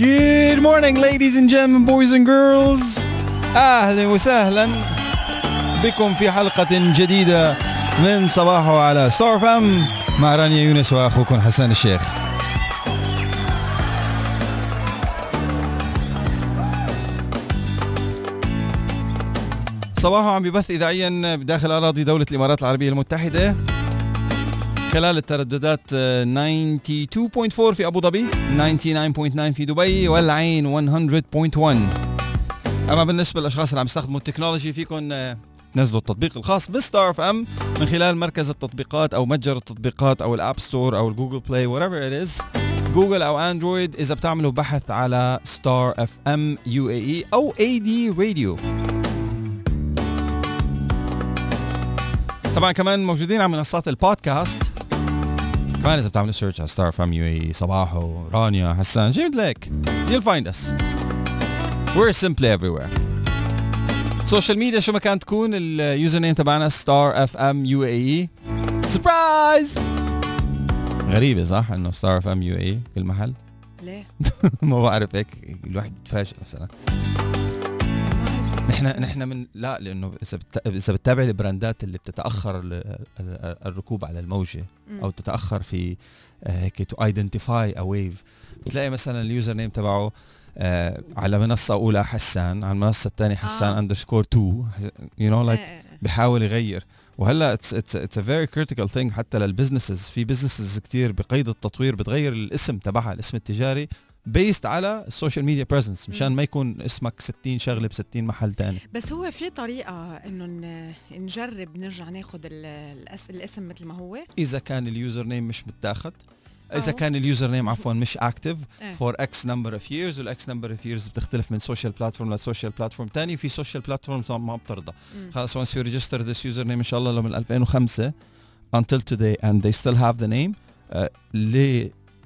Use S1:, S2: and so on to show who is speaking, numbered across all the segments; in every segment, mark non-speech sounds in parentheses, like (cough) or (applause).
S1: Good morning ladies and gentlemen boys and girls. أهلا وسهلا بكم في حلقة جديدة من صباحه على ستار فام مع رانيا يونس وأخوكم حسان الشيخ. صباحه عم ببث إذاعيا بداخل أراضي دولة الإمارات العربية المتحدة. خلال الترددات 92.4 في أبو ظبي 99.9 في دبي والعين 100.1 أما بالنسبة للأشخاص اللي عم يستخدموا ال technology فيكم آه، تنزلوا التطبيق الخاص بستار اف أم من خلال مركز التطبيقات أو متجر التطبيقات أو ال App Store أو ال Google Play whatever it is. Google أو Android إذا بتعملوا بحث على Star FM UAE أو AD radio. طبعا كمان موجودين على منصات البودكاست. كمان إذا بتعملوا search على Star FM UAE صباحو رانيا حسان. شي بدلك you'll find us. We're simply everywhere. social media شو ما كانت تكون ال username تبعنا Star FM UAE surprise غريبة صح إنه Star FM UAE كل محل؟
S2: ليه؟ (laughs)
S1: ما بعرف هيك الواحد بيتفاجئ مثلا. نحن نحن من لا لأنه إذا إذا بتتابع البراندات اللي بتتأخر ال- ال- الركوب على
S2: الموجة.
S1: أو تتاخر في آه، هيك to identify a wave بتلاقي مثلا ال username تبعه آه، على منصة أولى حسان على المنصة الثانية حسان
S2: آه.
S1: underscore 2 you
S2: know like.
S1: بحاول يغير وهلأ it's it's it's a very critical thing حتى لل businesses في businesses كتير بقيد التطوير بتغير الاسم تبعها الاسم التجاري based على ال social media presence
S2: مشان.
S1: ما يكون اسمك 60 شغلة ب 60 محل تاني
S2: بس هو في طريقة إنه نجرب نرجع الأس... الاسم مثل ما هو
S1: إذا كان ال username مش متاخد
S2: إذا
S1: كان ال username عفوا مش active.
S2: for
S1: x number of years وال x number of years بتختلف من social platform ل social platform تاني في social platform ما بترضى
S2: مم.
S1: خلاص once you register this username إن شاء الله لو من 2005 until today and they still have the name uh,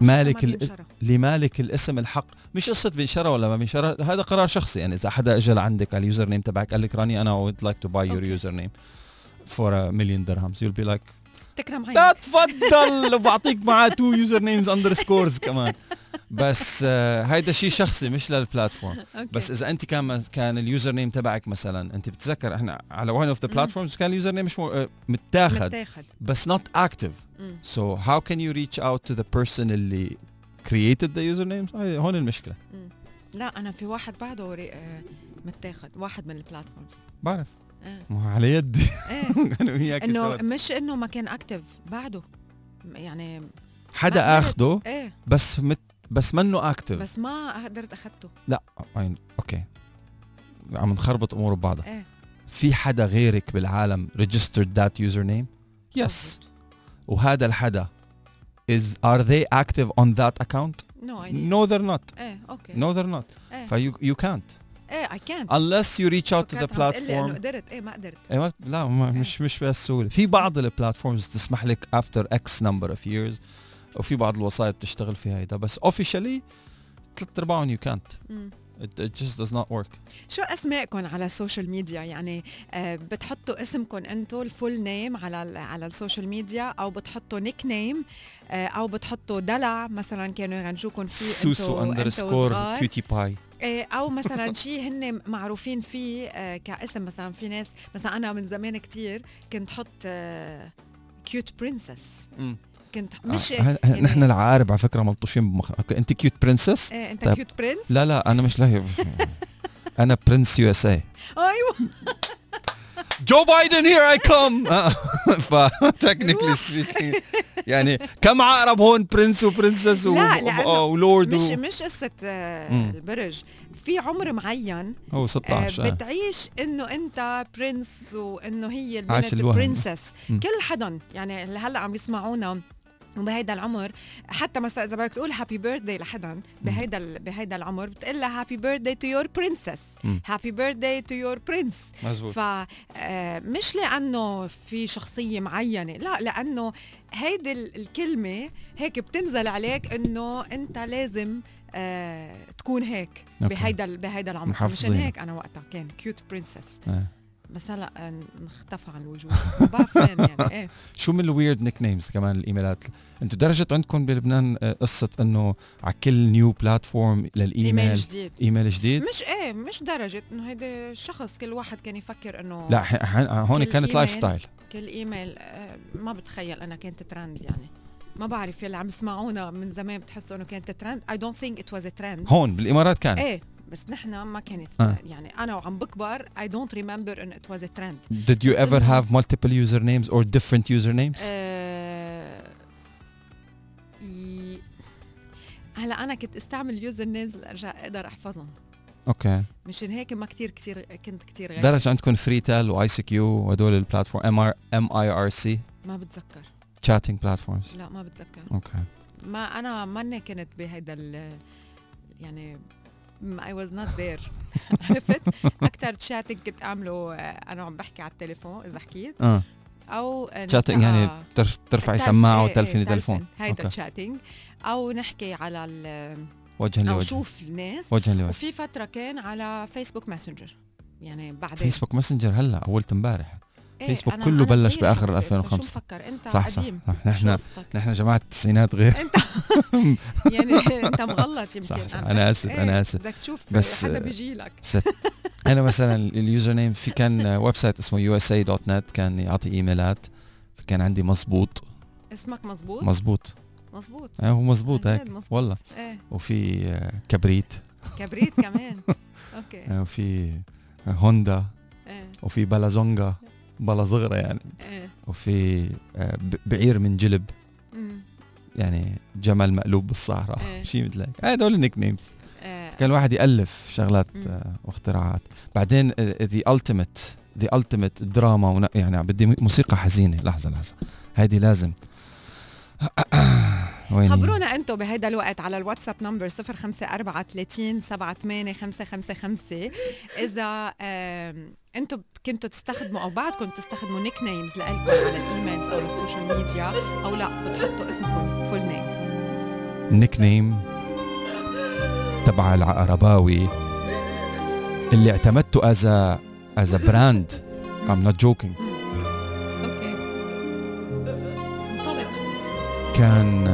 S1: لمالك
S2: ما
S1: ال... لمالك الاسم الحق. مش قصة بينشرى ولا ما بينشرى هذا قرار شخصي. يعني إذا حدا اجى لعندك على ال username تبعك قال لك راني أنا would like to buy your
S2: أوكي.
S1: username for a million dirhams. You'll be like
S2: تكرم
S1: لا
S2: عينك.
S1: تفضل وبعطيك معاه two usernames underscores كمان. (laughs) بس آه، هيدا شيء شخصي مش لل
S2: platform. (laughs)
S1: بس إذا أنت كان كان ال username تبعك مثلا أنت بتتذكر إحنا على of the
S2: مم.
S1: platforms كان ال username مش آه، متاخد.
S2: متاخد.
S1: بس not active.
S2: مم.
S1: so how can you reach out to the person اللي created the username هاي هون المشكلة.
S2: مم. لا أنا في واحد بعده آه، متاخد. واحد من ال
S1: platforms
S2: بعرف.
S1: ما هو على يدي.
S2: إيه. (laughs)
S1: أنا وياك إنه
S2: مش إنه ما كان active بعده. يعني
S1: حدا. آخده
S2: إيه.
S1: بس مت بس منه active
S2: بس ما قدرت أخدته.
S1: لا أوكي عم نخربط امور ببعضها.
S2: إيه.
S1: في حدا غيرك بالعالم registered that username yes. وهذا الحدا is are they active on that account?
S2: no idea
S1: no they're not.
S2: إيه أوكي.
S1: No they're not.
S2: إيه.
S1: ف you, you can't.
S2: إيه اي كانت
S1: unless you reach out to the
S2: إنه
S1: platform.
S2: قدرت. إيه ما قدرت.
S1: أيوه لا ما مش مش بهالسهولة. في بعض ال platforms تسمح لك after x number of years وفي بعض الوسائط بتشتغل في هيدا بس officially ثلاث أرباعهم can't.
S2: مم.
S1: it, it just does not work.
S2: شو اسمائكم على ال social media يعني آه بتحطوا اسمكم أنتم ال full name على ال- على ال social media أو بتحطوا nickname آه أو بتحطوا دلع مثلا كانوا يغنجوكم فيه
S1: سوسو underscore. cutie
S2: pie أو مثلا (laughs) شيء هن معروفين فيه آه كاسم مثلا في ناس مثلا أنا من زمان كتير كنت حط cute princess كنت مش
S1: آه، ه- نحن العقارب على فكرة ملطوشين بمخ أنت cute princess
S2: آه أنت
S1: طيب.
S2: cute prince
S1: لا لا أنا مش لاهي (laughs) أنا prince USA
S2: أيوه
S1: جو بايدن here I come ف technically speaking يعني كم عقرب هون prince و princess و-
S2: لا،
S1: و- ولورد
S2: مش
S1: و-
S2: مش قصة آه. البرج في عمر معين
S1: هو
S2: آه
S1: 16 آه.
S2: بتعيش إنه أنت prince وإنه هي البنت.
S1: princess.
S2: كل حدا يعني اللي هلأ عم يسمعونا وبهيدا العمر حتى مثلا إذا بدك تقول happy birthday لحدا بهيدا ال- بهيدا العمر بتقول لها happy birthday to your
S1: princess.
S2: happy birthday to your prince
S1: مزبوط
S2: فمش لأنه في شخصية معينة لا لأنه هيدي ال- الكلمة هيك بتنزل عليك إنه أنت لازم آه تكون هيك. بهيدا بهيدا العمر. مشان هيك أنا وقتها كان cute princess
S1: آه.
S2: بس هلا آه، اختفى عن الوجود. ما بعرف وين يعني (laughs) إيه.
S1: شو من ال weird nicknames كمان الإيميلات؟ أنتوا درجة عندكم بلبنان آه، قصة إنه على كل new platform
S2: إيميل
S1: للايميل
S2: جديد.
S1: إيميل جديد؟
S2: مش إيه مش درجة إنه هيدا شخص كل واحد كان يفكر إنه
S1: لا هون كانت
S2: life.
S1: style
S2: كل إيميل آه، ما بتخيل أنا كانت ترند يعني. ما بعرف يلي عم يسمعونا من زمان بتحسوا إنه كانت trend don't think it was a trend.
S1: هون بالإمارات كان.
S2: إيه. بس نحن ما كانت
S1: آه.
S2: يعني أنا وعم بكبر I don't remember انه it was a trend.
S1: Did you ever have multiple usernames or different usernames?
S2: آه، ي- هلا أنا كنت أستعمل usernames لأرجع أقدر أحفظهم.
S1: أوكي
S2: مشان هيك ما كتير كتير كنت كتير غير
S1: درجة عندكم فري تيل و ICQ وهدول ال platform mIRC mIRC
S2: ما بتذكر.
S1: Chatting platforms.
S2: لا ما بتذكر.
S1: أوكي
S2: ما أنا ماني كنت بهيدا ال يعني I was not there. (laughs) عرفت؟ أكثر chatting كنت أعمله آه، أنا وعم بحكي على التليفون إذا حكيت.
S1: آه.
S2: أو
S1: chatting يعني ترف ترفعي سماعة
S2: إيه،
S1: وتلفني تلفون
S2: هيدا. chatting أو نحكي على ال-
S1: وجها
S2: أو
S1: لوجه
S2: شوف الناس.
S1: وجها لوجه
S2: وفي فترة كان على فيسبوك ماسنجر يعني بعدين.
S1: فيسبوك ماسنجر هلأ أول امبارح.
S2: إيه،
S1: فيسبوك
S2: أنا-
S1: كله بلش
S2: حبيبي،
S1: 2005.
S2: شو مفكر؟ أنت
S1: صح صح
S2: قديم
S1: صح. نحن؟ نحن جماعة التسعينات غير.
S2: أنت (laughs) يعني أنت مغلط يمكن.
S1: صح، صح. أنا آسف،
S2: إيه،
S1: أنا آسف.
S2: بدك تشوف
S1: بس،
S2: حدا بيجي لك (laughs)
S1: أنا مثلا ال username في كان website اسمه usa.net كان يعطي إيميلات. فكان عندي مزبوط
S2: اسمك مزبوط
S1: مزبوط
S2: مزبوط
S1: آه، هو مزبوط هيك. والله.
S2: إيه.
S1: وفي آه، كبريت.
S2: كبريت كمان. (laughs) أوكي.
S1: آه، وفي آه، هوندا.
S2: إيه.
S1: وفي بلازونجا. بلا صغرى يعني.
S2: إيه.
S1: وفي آه، بعير من جلب.
S2: أمم،
S1: يعني جمل مقلوب بالصحراء.
S2: إيه. (laughs)
S1: شيء مثل هيك هدول النيك نيمز.
S2: إيه.
S1: كان الواحد يألف شغلات
S2: مم.
S1: آه، واختراعات. بعدين the ultimate the ultimate drama. يعني بدي موسيقى حزينة. لحظة لحظة. هيدي لازم. (clears throat) وين؟
S2: خبرونا أنتم بهيدا الوقت على الواتساب number 054 785 إذا أنتم كنتوا تستخدموا أو بعدكم تستخدموا nicknames لكم على ال emails أو ال social media أو لا بتحطوا اسمكم full name
S1: ال nickname تبع العقرباوي اللي اعتمدته as as brand I'm not joking. كان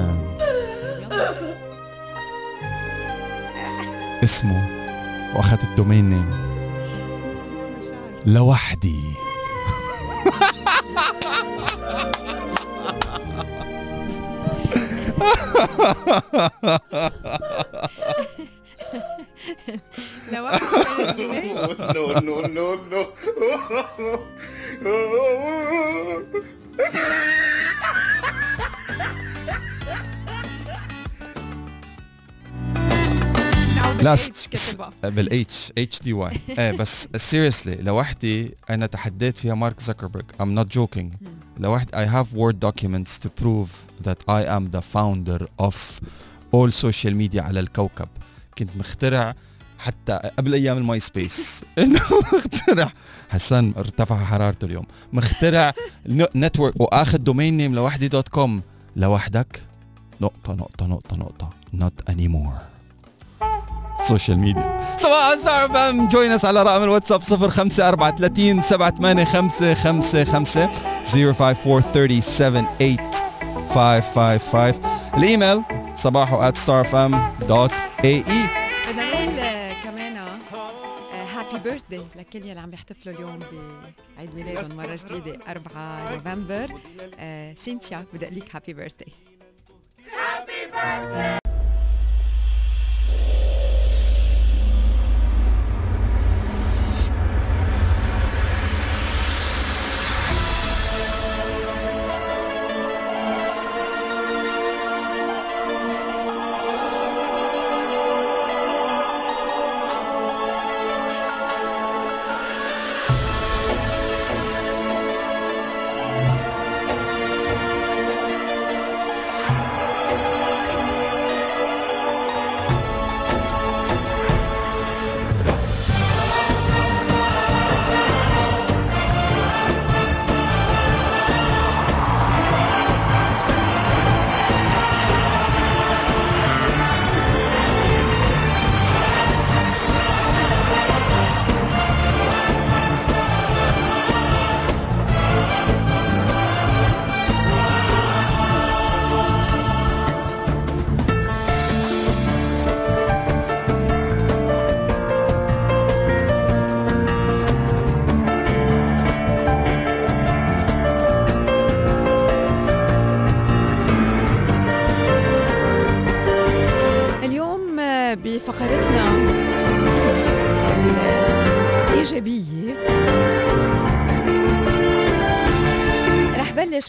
S1: اسمه وأخذت ال domain name
S2: مش عارف.
S1: لوحدي
S2: لوحدي كانت إيميل؟
S3: no, no, no, no.
S1: لا. بالاتش اتش دي واي إيه بس seriously لوحدي أنا تحديت فيها مارك زكربرج I'm not joking.
S2: مم.
S1: لوحدي I have word documents to prove that I am the founder of all social media على الكوكب. كنت مخترع حتى قبل أيام الماي سبيس (laughs) (laughs) إنه مخترع. حسان ارتفع حرارته اليوم. مخترع network وآخذ domain name لوحدي dot com لوحدك؟ نقطة نقطة نقطة نقطة. Not anymore. social media صباحو ستار FM join us على رقم الواتساب 0534 78555 054 الإيميل صباحو at starfm.ae
S2: بدنا نقول آه، كمان هابي بيرثدي لكل يلي عم يحتفلوا اليوم بعيد ميلادهم مرة جديدة 4 نوفمبر. آه، سينتيا بدي أقول لك هابي بيرثدي فقرتنا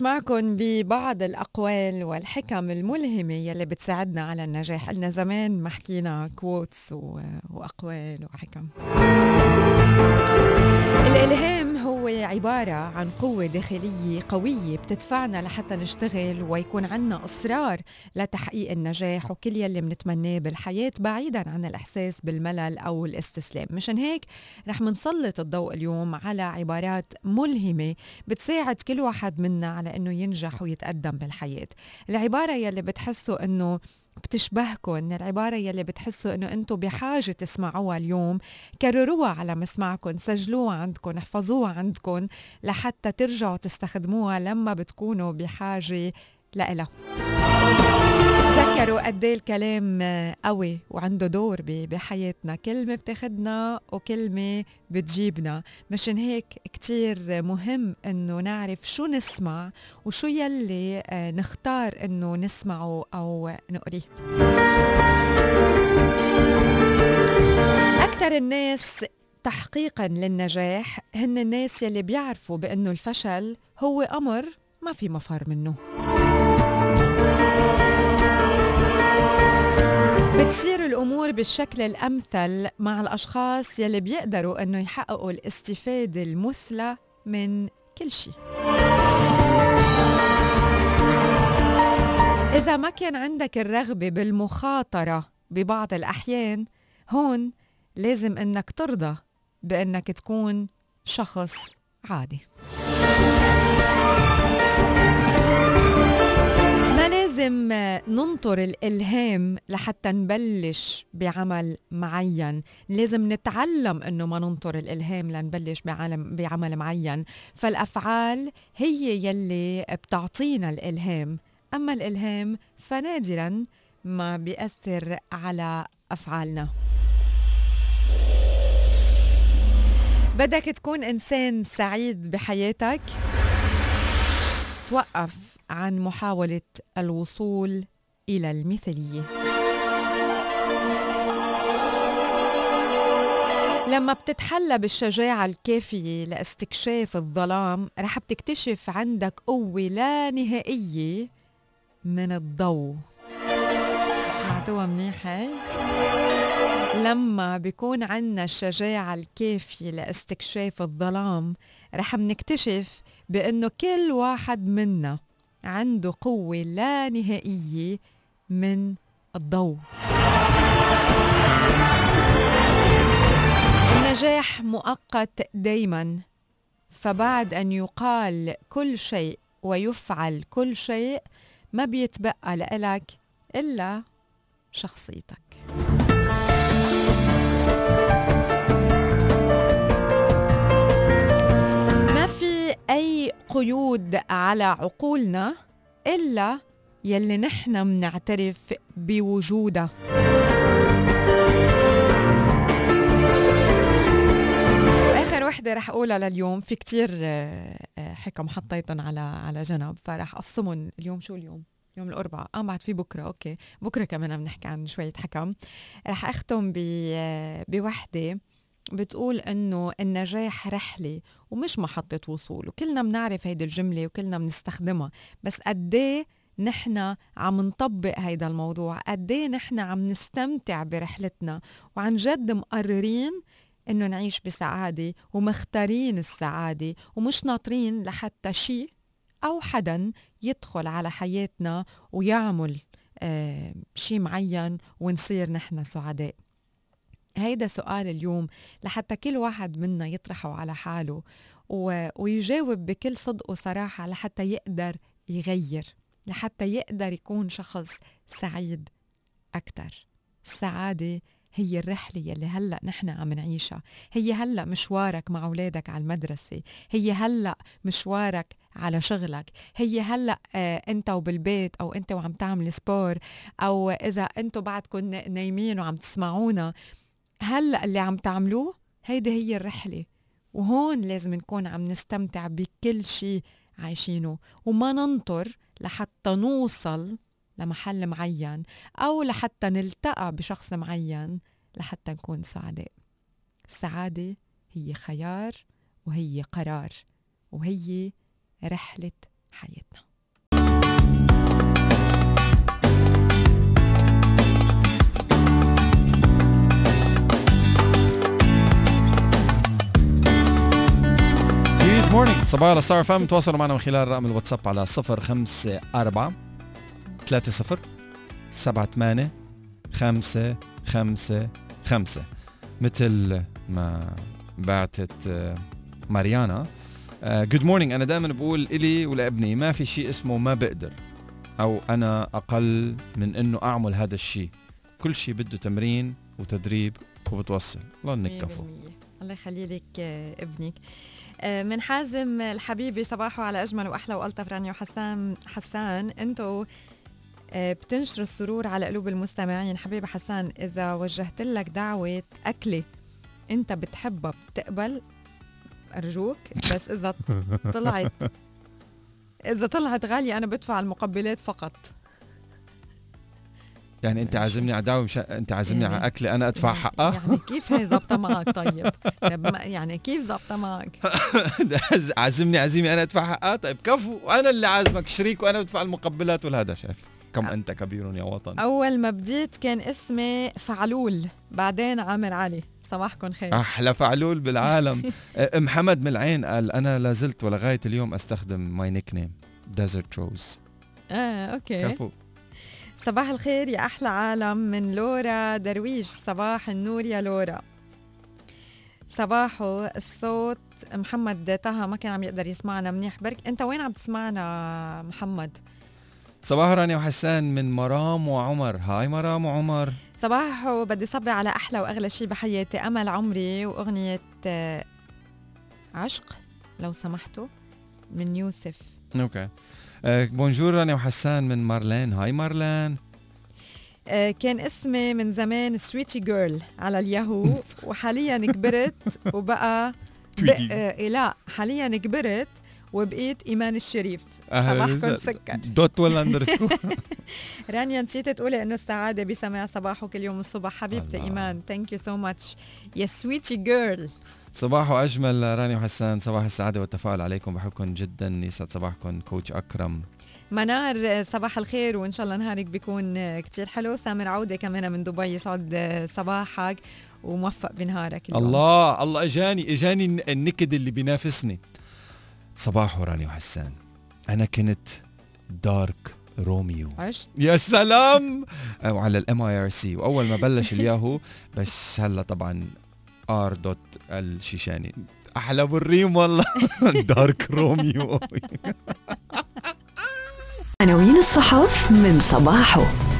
S2: معكم ببعض الأقوال والحكم الملهمة يلي بتساعدنا على النجاح. قلنا زمان ما حكينا كوتس وأقوال وحكم. الإلهام عبارة عن قوة داخلية قوية بتدفعنا لحتى نشتغل ويكون عنا إصرار لتحقيق النجاح وكل يلي بنتمناه بالحياة بعيدا عن الإحساس بالملل أو الاستسلام. مشان هيك رح منسلط الضوء اليوم على عبارات ملهمة بتساعد كل واحد منا على أنه ينجح ويتقدم بالحياة. العبارة يلي بتحسوا أنه بتشبهكم العبارة يلي بتحسوا إنه أنتم بحاجة تسمعوها اليوم كرروها على مسمعكم سجلوها عندكم احفظوها عندكم لحتى ترجعوا تستخدموها لما بتكونوا بحاجة لإلها. تذكروا قد إيه الكلام قوي وعنده دور بحياتنا. كلمة بتاخدنا وكلمة بتجيبنا. مشان هيك كتير مهم إنه نعرف شو نسمع وشو يلي آه، نختار إنه نسمعه أو نقريه. أكثر الناس تحقيقا للنجاح هن الناس يلي بيعرفوا بأنه الفشل هو أمر ما في مفر منه. بتصير الأمور بالشكل الأمثل مع الأشخاص يلي بيقدروا أنه يحققوا الاستفادة المثلى من كل شيء إذا ما كان عندك الرغبة بالمخاطرة ببعض الأحيان هون لازم أنك ترضى بأنك تكون شخص عادي. لازم ننطر الإلهام لحتى نبلش بعمل معين. لازم نتعلم أنه ما ننطر الإلهام لنبلش بعمل, بعمل معين. فالأفعال هي يلي بتعطينا الإلهام. أما الإلهام فنادرا ما بيأثر على أفعالنا. بدك تكون إنسان سعيد بحياتك توقف. عن محاولة الوصول إلى المثالية لما بتتحلى بالشجاعة الكافية لاستكشاف الظلام رح بتكتشف عندك قوة لا نهائية من الضوء. سمعتوها منيحة لما بيكون عنا الشجاعة الكافية لاستكشاف الظلام رح منكتشف بأنه كل واحد منا عنده قوة لا نهائية من الضوء. النجاح مؤقت دايما فبعد أن يقال كل شيء ويفعل كل شيء ما بيتبقى لإلك إلا شخصيتك. قيود على عقولنا إلا يلي نحن منعترف بوجودها آخر وحدة رح أقولها لليوم في كتير آه، آه، حكم حطيتهم على على جنب فرح أقسمهم اليوم شو اليوم؟ يوم الأربعاء. آه بعد في بكرة. أوكي. بكرة كمان بنحكي عن شوية حكم. رح أختم آه، بوحدة. بتقول إنه النجاح رحلة ومش محطة وصول وكلنا بنعرف هيدي الجملة وكلنا بنستخدمها بس قد إيه نحن عم نطبق هيدا الموضوع؟ قد إيه نحن عم نستمتع برحلتنا؟ وعن جد مقررين إنه نعيش بسعادة ومختارين السعادة ومش ناطرين لحتى شيء أو حدا يدخل على حياتنا ويعمل آه شيء معين ونصير نحن سعداء. هيدا سؤال اليوم لحتى كل واحد منا يطرحه على حاله ويجاوب بكل صدق وصراحة لحتى يقدر يغير لحتى يقدر يكون شخص سعيد أكثر السعادة هي الرحلة يلي هلأ نحن عم نعيشها. هي هلأ مشوارك مع أولادك على المدرسة. هي هلأ مشوارك على شغلك. هي هلأ آه أنت وبالبيت أو أنت وعم تعمل سبور أو إذا أنتوا بعدكم نايمين وعم تسمعونا هلأ اللي عم تعملوه هيدي هي الرحلة وهون لازم نكون عم نستمتع بكل شيء عايشينه وما ننطر لحتى نوصل لمحل معين أو لحتى نلتقى بشخص معين لحتى نكون سعداء. السعادة هي خيار وهي قرار وهي رحلة حياتنا.
S1: morning صباحو على ستار تواصلوا معنا من خلال رقم الواتساب على 054 30 78 5 5 5 مثل ما بعتت آه، ماريانا. good morning أنا دائما بقول إلي ولابني ما في شيء اسمه ما بقدر. أو أنا أقل من إنه أعمل هذا الشيء. كل شيء بده تمرين وتدريب وبتوصل. الله انك كفو
S2: 100% الله يخلي لك آه، ابنك. آه، من حازم الحبيبي صباحه على أجمل وأحلى وألطف رانيا وحسان حسان أنتو آه، بتنشروا السرور على قلوب المستمعين. حبيبي حسان إذا وجهت لك دعوة اكله أنت بتحبها بتقبل أرجوك بس إذا (laughs) طلعت إذا طلعت غالية أنا بدفع المقبلات فقط.
S1: يعني انت عازمني على دعوة مش انت عازمني على اكله أنا أدفع حقها؟
S2: يعني كيف هي ظابطة معك (laughs) طيب؟ يعني كيف ظابطة معك؟ (laughs)
S1: عازمني عزيمه أنا أدفع حقها؟ طيب كفو أنا اللي عازمك شريك وأنا بدفع المقبلات والهذا شايف؟ كم أنت كبير يا وطن.
S2: أول ما بديت كان اسمي فعلول بعدين عامر علي. صباحكم خير.
S1: أحلى فعلول بالعالم. (laughs) أه، محمد من العين قال أنا لا زلت ولغاية اليوم أستخدم my nickname desert rose
S2: آه أوكي.
S1: كفو.
S2: صباح الخير يا أحلى عالم من لورا درويش. صباح النور يا لورا. صباحو الصوت محمد طه ما كان عم يقدر يسمعنا منيح. برك أنت وين عم تسمعنا محمد؟
S1: صباح رانيا وحسان من مرام وعمر. hi مرام وعمر.
S2: صباحو بدي صبح على أحلى وأغلى شيء بحياتي. أمل عمري وأغنية آه، عشق لو سمحتوا من يوسف.
S1: okay. Bonjour رانيا وحسان من مارلين. hi مارلين.
S2: آه، كان اسمي من زمان Sweety Girl على الياهو. (laughs) وحاليا كبرت وبقى. (laughs) بق... آه لا حاليا كبرت وبقيت إيمان الشريف. صباحكم. سكر.
S1: dot ولا underscore (laughs)
S2: رانيا نسيت تقولي إنه السعادة بسماع صباحه كل يوم الصبح. حبيبتي
S1: الله.
S2: إيمان. thank you so much يا Sweety Girl
S1: صباح واجمل رانيا وحسان. صباح السعادة والتفاؤل عليكم. بحبكم جدا. يسعد صباحكم. coach أكرم.
S2: منار صباح الخير وإن شاء الله نهارك بيكون كتير حلو. سامر عودة كمان من دبي يسعد صباحك وموفق بنهارك اليوم.
S1: الله الله إجاني إجاني الن- النكد اللي بينافسني. صباح رانيا وحسان. أنا كنت دارك روميو.
S2: عشت.
S1: يا سلام! وعلى الام اي ار سي وأول ما بلش الياهو بس هلا طبعا ار دوت الشيشاني أحلى بالريم والله. (laughs) دارك روميو
S4: عناوين الصحف من صباحه.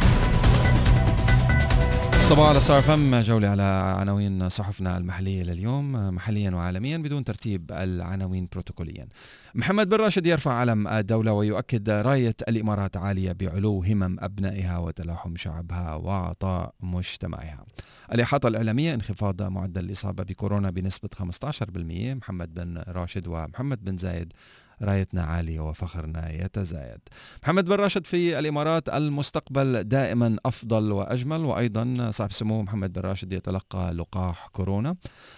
S1: صباح على صار فم جولة على عناوين صحفنا المحلية لليوم محليا وعالميا بدون ترتيب العناوين بروتوكوليا. محمد بن راشد يرفع علم الدولة ويؤكد راية الإمارات عالية بعلو همم أبنائها وتلاحم شعبها وعطاء مجتمعها. الإحاطة الإعلامية انخفاض معدل الإصابة بكورونا بنسبة 15% محمد بن راشد ومحمد بن زايد رايتنا عالية وفخرنا يتزايد. محمد بن راشد في الإمارات المستقبل دائما أفضل وأجمل وأيضا صاحب السمو محمد بن راشد يتلقى لقاح كورونا.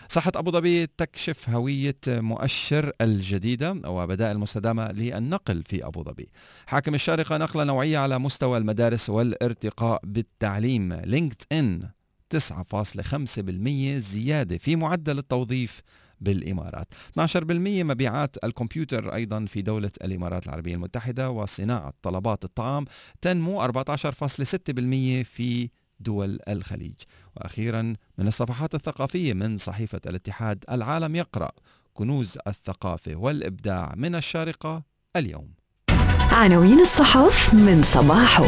S1: صحة أبو ظبي تكشف هوية مؤشر الجديدة وبدائل مستدامة للنقل في أبو ظبي. حاكم الشارقة نقلة نوعية على مستوى المدارس والارتقاء بالتعليم. لينكد إن 9.5% زيادة في معدل التوظيف بالإمارات. 12% مبيعات الكمبيوتر أيضا في دولة الإمارات العربية المتحدة وصناعة طلبات الطعام تنمو 14.6% في دول الخليج. وأخيرا من الصفحات الثقافية من صحيفة الاتحاد العالم يقرأ كنوز الثقافة والإبداع من الشارقة اليوم.
S4: عناوين الصحف من صباحه.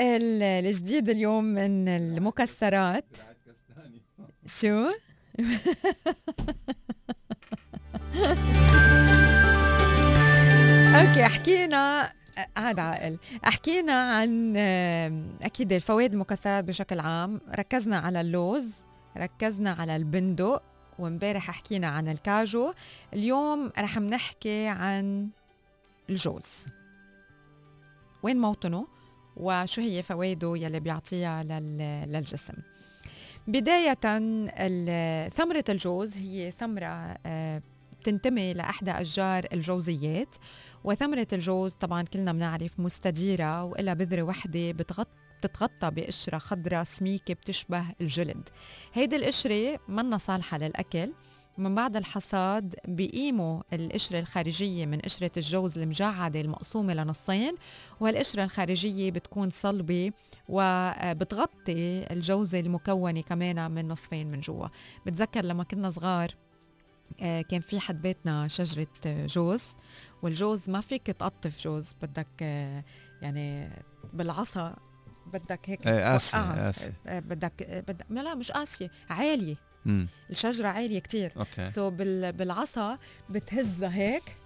S2: الجديد اليوم من المكسرات. شو؟ (laughs) أوكي حكينا قاعد عاقل حكينا عن أكيد الفوائد المكسرات بشكل عام. ركزنا على اللوز ركزنا على البندق وامبارح حكينا عن الكاجو. اليوم رح نحكي عن الجوز. وين موطنه؟ وشو هي فوائده يلي بيعطيها لل- للجسم. بداية ثمرة الجوز هي ثمرة آه، بتنتمي لأحدى أشجار الجوزيات. وثمرة الجوز طبعا كلنا بنعرف مستديرة وإلها بذرة وحدة بتغطي بتتغطى بقشرة خضراء سميكة بتشبه الجلد. هيدي القشرة منا صالحة للأكل من بعد الحصاد بيقيموا القشرة الخارجية من قشرة الجوز المجعدة المقسومة لنصين والقشرة الخارجية بتكون صلبة وبتغطي الجوزة المكونة كمان من نصفين من جوا بتذكر لما كنا صغار آه، كان في حد بيتنا شجرة آه، جوز والجوز ما فيك تقطف جوز بدك آه، يعني بالعصا بدك هيك
S1: إيه، قاسية،. قاسية.
S2: آه، بدك آه، بدك لا مش قاسية عالية
S1: امم
S2: الشجرة عالية كتير. so بال بالعصا بتهزها هيك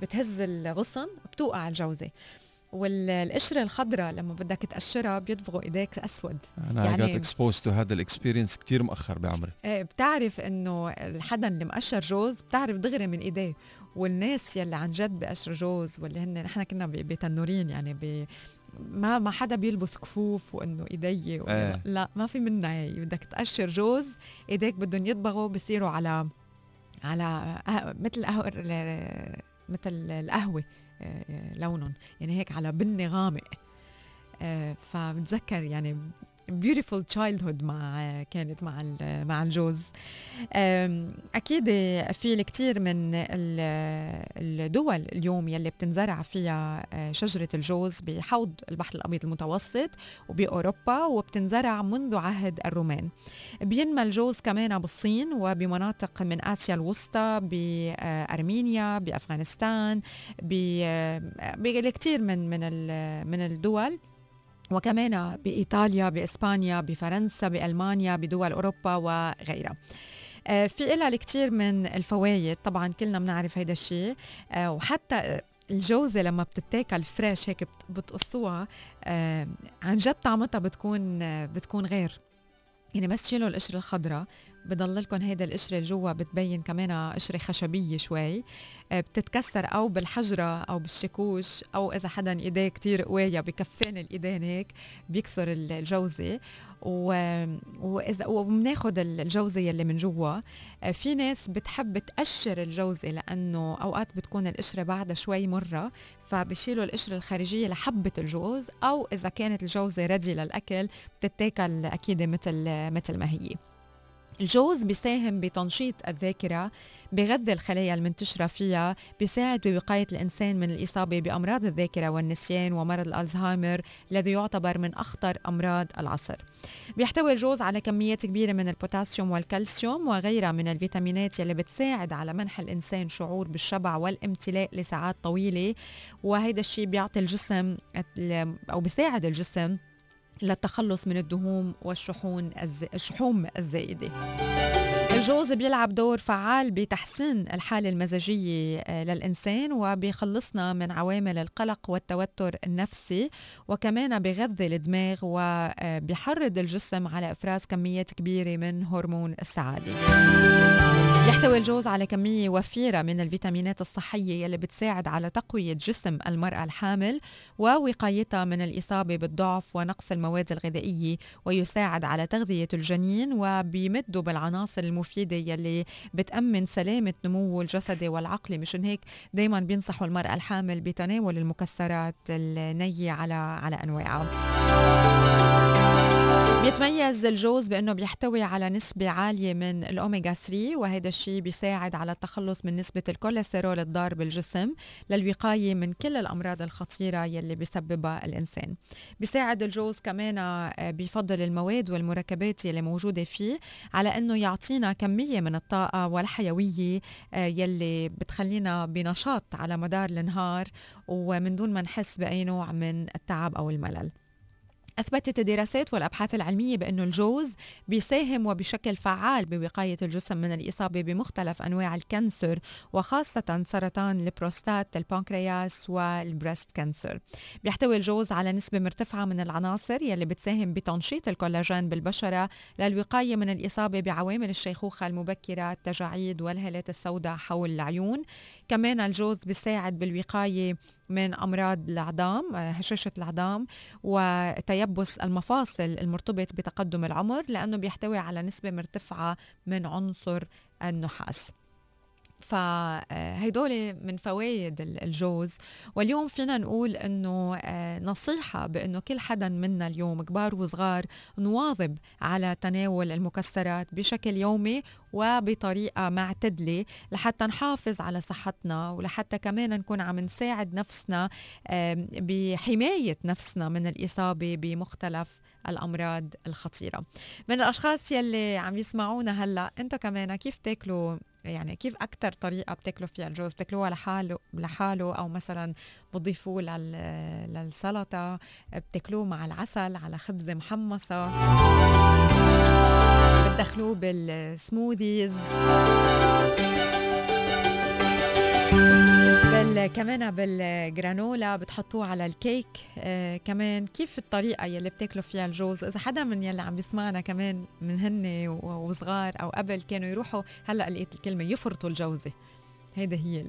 S2: بتهز الغصن بتوقع الجوزة. والقشرة الخضراء لما بدك تقشرها بيدفغوا إيديك اسود
S1: أنا يعني got exposed to هذا ال experience كثير مؤخر بعمري.
S2: إيه، بتعرف إنه الحدا اللي مقشر جوز بتعرف دغري من إيديه. والناس يلي عن جد بقشر جوز واللي هن نحن كنا بتنورين يعني ب ما ما حدا بيلبس كفوف وإنه إيدي.
S1: إيه.
S2: لا ما في منها هي بدك تقشر جوز إيديك بدهم يطبغوا بصيروا على على أه- مثل قهوة مثل القهوة آه، لونهم يعني هيك على بني غامق آه، فبتذكر يعني beautiful childhood مع كانت مع مع الجوز. أكيد في الكثير من ال- الدول اليوم يلي بتنزرع فيها آه، شجرة الجوز بحوض البحر الأبيض المتوسط وبأوروبا وبتنزرع منذ عهد الرومان. بينمى الجوز كمان بالصين وبمناطق من آسيا الوسطى بأرمينيا بأفغانستان ب- بالكثير من من من الدول. وكمان بإيطاليا بإسبانيا بفرنسا بألمانيا بدول أوروبا وغيرها. آه، في لها الكثير من الفوائد طبعا كلنا بنعرف هيدا الشيء آه، وحتى الجوزة لما بتتاكل فريش هيك بت- بتقصوها آه، عن جد طعمتها بتكون بتكون غير. يعني بس تشيلوا القشرة الخضراء بضل لكم هيدا القشرة جوا بتبين كمان قشرة خشبية شوي. آه، بتتكسر أو بالحجرة أو بالشكوش أو إذا حدا إيديه كتير قوية بكفين الإيدين هيك بيكسر ال- الجوزة. و... وإذا وبناخد ال- الجوزة يلي من جوا. آه، في ناس بتحب تقشر الجوزة لأنه أوقات بتكون القشرة بعدها شوي مرة فبشيلوا القشرة الخارجية لحبة الجوز أو إذا كانت الجوزة ردي للأكل بتتاكل أكيد مثل مثل ما هي. الجوز بيساهم بتنشيط الذاكرة بغذي الخلايا المنتشرة فيها بيساعد بوقاية الإنسان من الإصابة بأمراض الذاكرة والنسيان ومرض الألزهايمر الذي يعتبر من أخطر أمراض العصر. بيحتوي الجوز على كميات كبيرة من البوتاسيوم والكالسيوم وغيرها من الفيتامينات يلي بتساعد على منح الإنسان شعور بالشبع والامتلاء لساعات طويلة وهيدا الشيء بيعطي الجسم أو بيساعد الجسم للتخلص من الدهون والشحون الز... الجوز بيلعب دور فعال بتحسين الحالة المزاجية آه، للإنسان وبيخلصنا من عوامل القلق والتوتر النفسي وكمان بغذي الدماغ وبيحرض الجسم على إفراز كميات كبيرة من هرمون السعادة. يحتوي الجوز على كمية وفيرة من الفيتامينات الصحية يلي بتساعد على تقوية جسم المرأة الحامل ووقايتها من الإصابة بالضعف ونقص المواد الغذائية ويساعد على تغذية الجنين وبيمدوا بالعناصر المفيدة يلي بتأمن سلامة نموه الجسدي والعقلي مشان هيك دايما بينصحوا المرأة الحامل بتناول المكسرات النية على على أنواعها. بيتميز الجوز بأنه بيحتوي على نسبة عالية من الاوميجا 3 وهذا الشيء بيساعد على التخلص من نسبة الكوليسترول الضار بالجسم للوقاية من كل الأمراض الخطيرة يلي بيسببها الإنسان. بيساعد الجوز كمان آه، بفضل المواد والمركبات يلي موجودة فيه على أنه يعطينا كمية من الطاقة والحيوية آه، يلي بتخلينا بنشاط على مدار النهار ومن دون ما نحس بأي نوع من التعب أو الملل. أثبتت الدراسات والأبحاث العلمية بأن الجوز بيساهم وبشكل فعال بوقاية الجسم من الإصابة بمختلف أنواع ال cancer وخاصة سرطان البروستات البنكرياس وال breast cancer. بيحتوي الجوز على نسبة مرتفعة من العناصر يلي بتساهم بتنشيط الكولاجين بالبشرة للوقاية من الإصابة بعوامل الشيخوخة المبكرة التجاعيد والهالات السوداء حول العيون. كمان الجوز بيساعد بالوقاية من أمراض العظام آه، هشاشة العظام وتيبس المفاصل المرتبط بتقدم العمر لأنه بيحتوي على نسبة مرتفعة من عنصر النحاس. فهيدول من فوائد الجوز. واليوم فينا نقول إنه آه، نصيحة بإنه كل حدا منا اليوم كبار وصغار نواظب على تناول المكسرات بشكل يومي وبطريقة معتدلة لحتى نحافظ على صحتنا ولحتى كمان نكون عم نساعد نفسنا بحماية نفسنا من الإصابة بمختلف الأمراض الخطيرة. من الأشخاص يلي عم يسمعونا هلأ أنتم كمان كيف تاكلوا يعني كيف أكثر طريقة بتاكلوا فيها الجوز؟ بتاكلوها لحاله لحاله أو مثلا بتضيفوه للسلطة؟ بتاكلوه مع العسل على خبزه محمصة؟ بتدخلوه بالسموذيز؟ بال كمان بالجرانولا بتحطوه على الكيك. آه كمان كيف الطريقة يلي بتاكلوا فيها الجوز؟ إذا حدا من يلي عم بيسمعنا كمان من هن وصغار أو قبل كانوا يروحوا هلأ لقيت الكلمة يفرطوا الجوزة. هيدا هي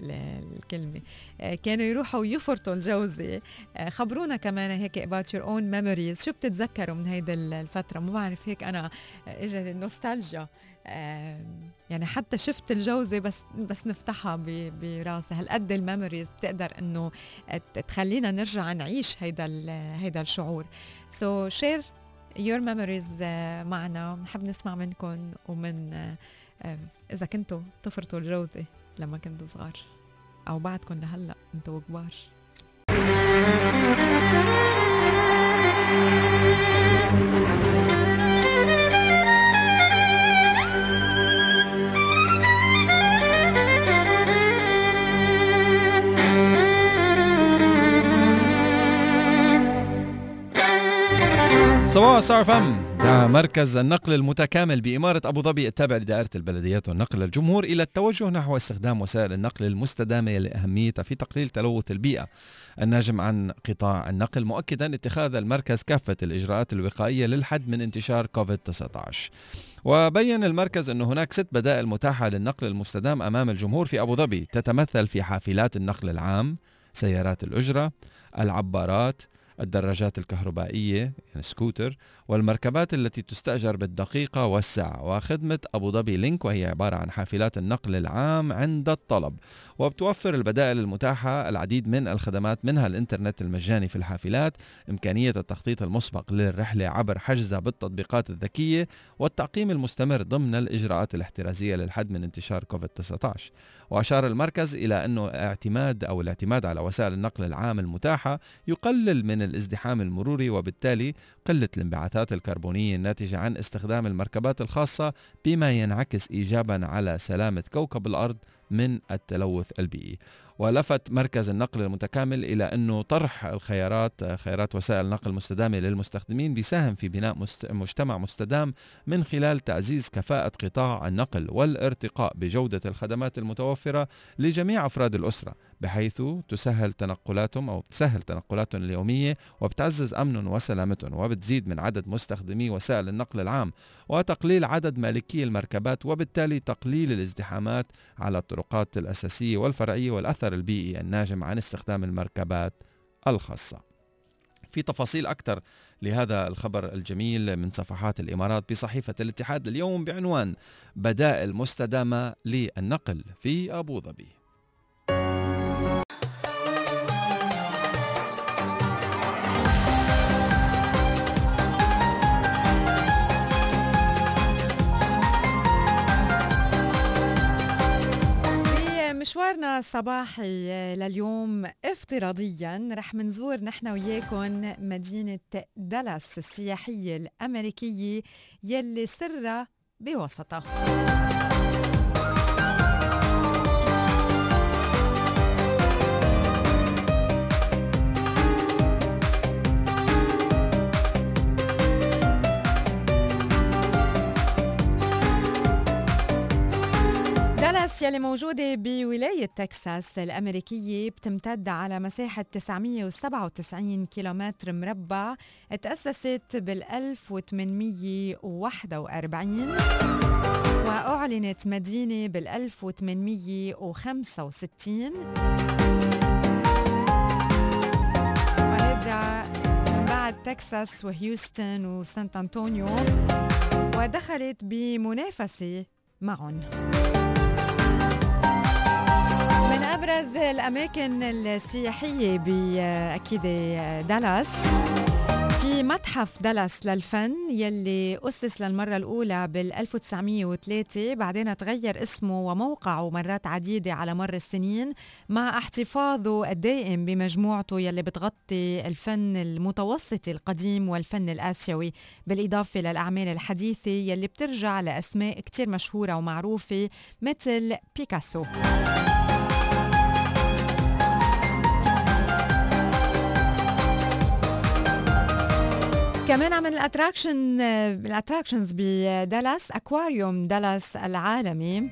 S2: الكلمة. آه، كانوا يروحوا يفرطوا الجوزة. آه، خبرونا كمان هيك about your own memories. شو بتتذكروا من هيدا الفترة؟ مو بعرف هيك أنا إجا النوستالجيا يعني حتى شفت الجوزة بس بس نفتحها براسي هالقد ال memories بتقدر إنه تخلينا نرجع نعيش هيدا هيدا الشعور. so share your memories معنا. بنحب نسمع منكم ومن إذا كنتوا تفرطوا الجوزة لما كنتوا صغار أو بعدكم لهلأ أنتوا كبار.
S1: صباح ستار فم مركز النقل المتكامل بإمارة أبو ظبي التابع لدائرة البلديات والنقل الجمهور إلى التوجه نحو استخدام وسائل النقل المستدامة لأهميتها في تقليل تلوث البيئة. الناجم عن قطاع النقل مؤكدا اتخاذ المركز كافة الإجراءات الوقائية للحد من انتشار كوفيد-19 وبين المركز أن هناك ست بدائل متاحة للنقل المستدام أمام الجمهور في أبو ظبي. تتمثل في حافلات النقل العام سيارات الأجرة العبارات الدراجات الكهربائية يعني سكوتر والمركبات التي تستأجر بالدقيقة والساعة. وخدمة أبو ظبي Link وهي عبارة عن حافلات النقل العام عند الطلب. وبتوفر البدائل المتاحة العديد من الخدمات منها الإنترنت المجاني في الحافلات إمكانية التخطيط المسبق للرحلة عبر حجزها بالتطبيقات الذكية والتعقيم المستمر ضمن الإجراءات الاحترازية للحد من انتشار كوفيد-19 وأشار المركز إلى أنه اعتماد أو الاعتماد على وسائل النقل العام المتاحة يقلل من الازدحام المروري وبالتالي قلة الانبعاثات الكربونية الناتجة عن استخدام المركبات الخاصة بما ينعكس إيجابا على سلامة كوكب الأرض من التلوث البيئي. ولفت مركز النقل المتكامل إلى أنه طرح الخيارات خيارات وسائل النقل المستدامة للمستخدمين بيساهم في بناء مجتمع مستدام من خلال تعزيز كفاءة قطاع النقل والارتقاء بجودة الخدمات المتوفرة لجميع أفراد الأسرة. بحيث تسهل تنقلاتهم أو تسهل تنقلاتهم اليومية وبتعزز أمنهم وسلامتهم وبتزيد من عدد مستخدمي وسائل النقل العام وتقليل عدد مالكي المركبات وبالتالي تقليل الازدحامات على الطرقات الأساسية والفرعية والأثر البيئي الناجم عن استخدام المركبات الخاصة. في تفاصيل أكثر لهذا الخبر الجميل من صفحات الإمارات بصحيفة الاتحاد اليوم بعنوان بدائل مستدامة للنقل في أبو ظبي.
S2: مشوارنا الصباحي لليوم افتراضيا رح منزور نحن وياكم مدينة دالاس السياحية الأمريكية يلي سرها بوسطها دالاس يلي موجودة بولاية تكساس الأمريكية بتمتد على مساحة 997 كيلومتر مربع تأسست بال 1841 وأعلنت مدينة بال 1865 وهذا من بعد تكساس وهيوستن وسانت أنطونيو ودخلت بمنافسة معهم. أبرز الأماكن السياحية بأكيد دالاس. في متحف دالاس للفن يلي أسس للمرة الأولى بال 1903 بعدين تغير اسمه وموقعه مرات عديدة على مر السنين مع احتفاظه الدائم بمجموعته يلي بتغطي الفن المتوسطي القديم والفن الآسيوي. بالإضافة للأعمال الحديثة يلي بترجع لأسماء كتير مشهورة ومعروفة مثل بيكاسو. كمان من ال attraction ال attractions بدالاس أكواريوم دالاس العالمي.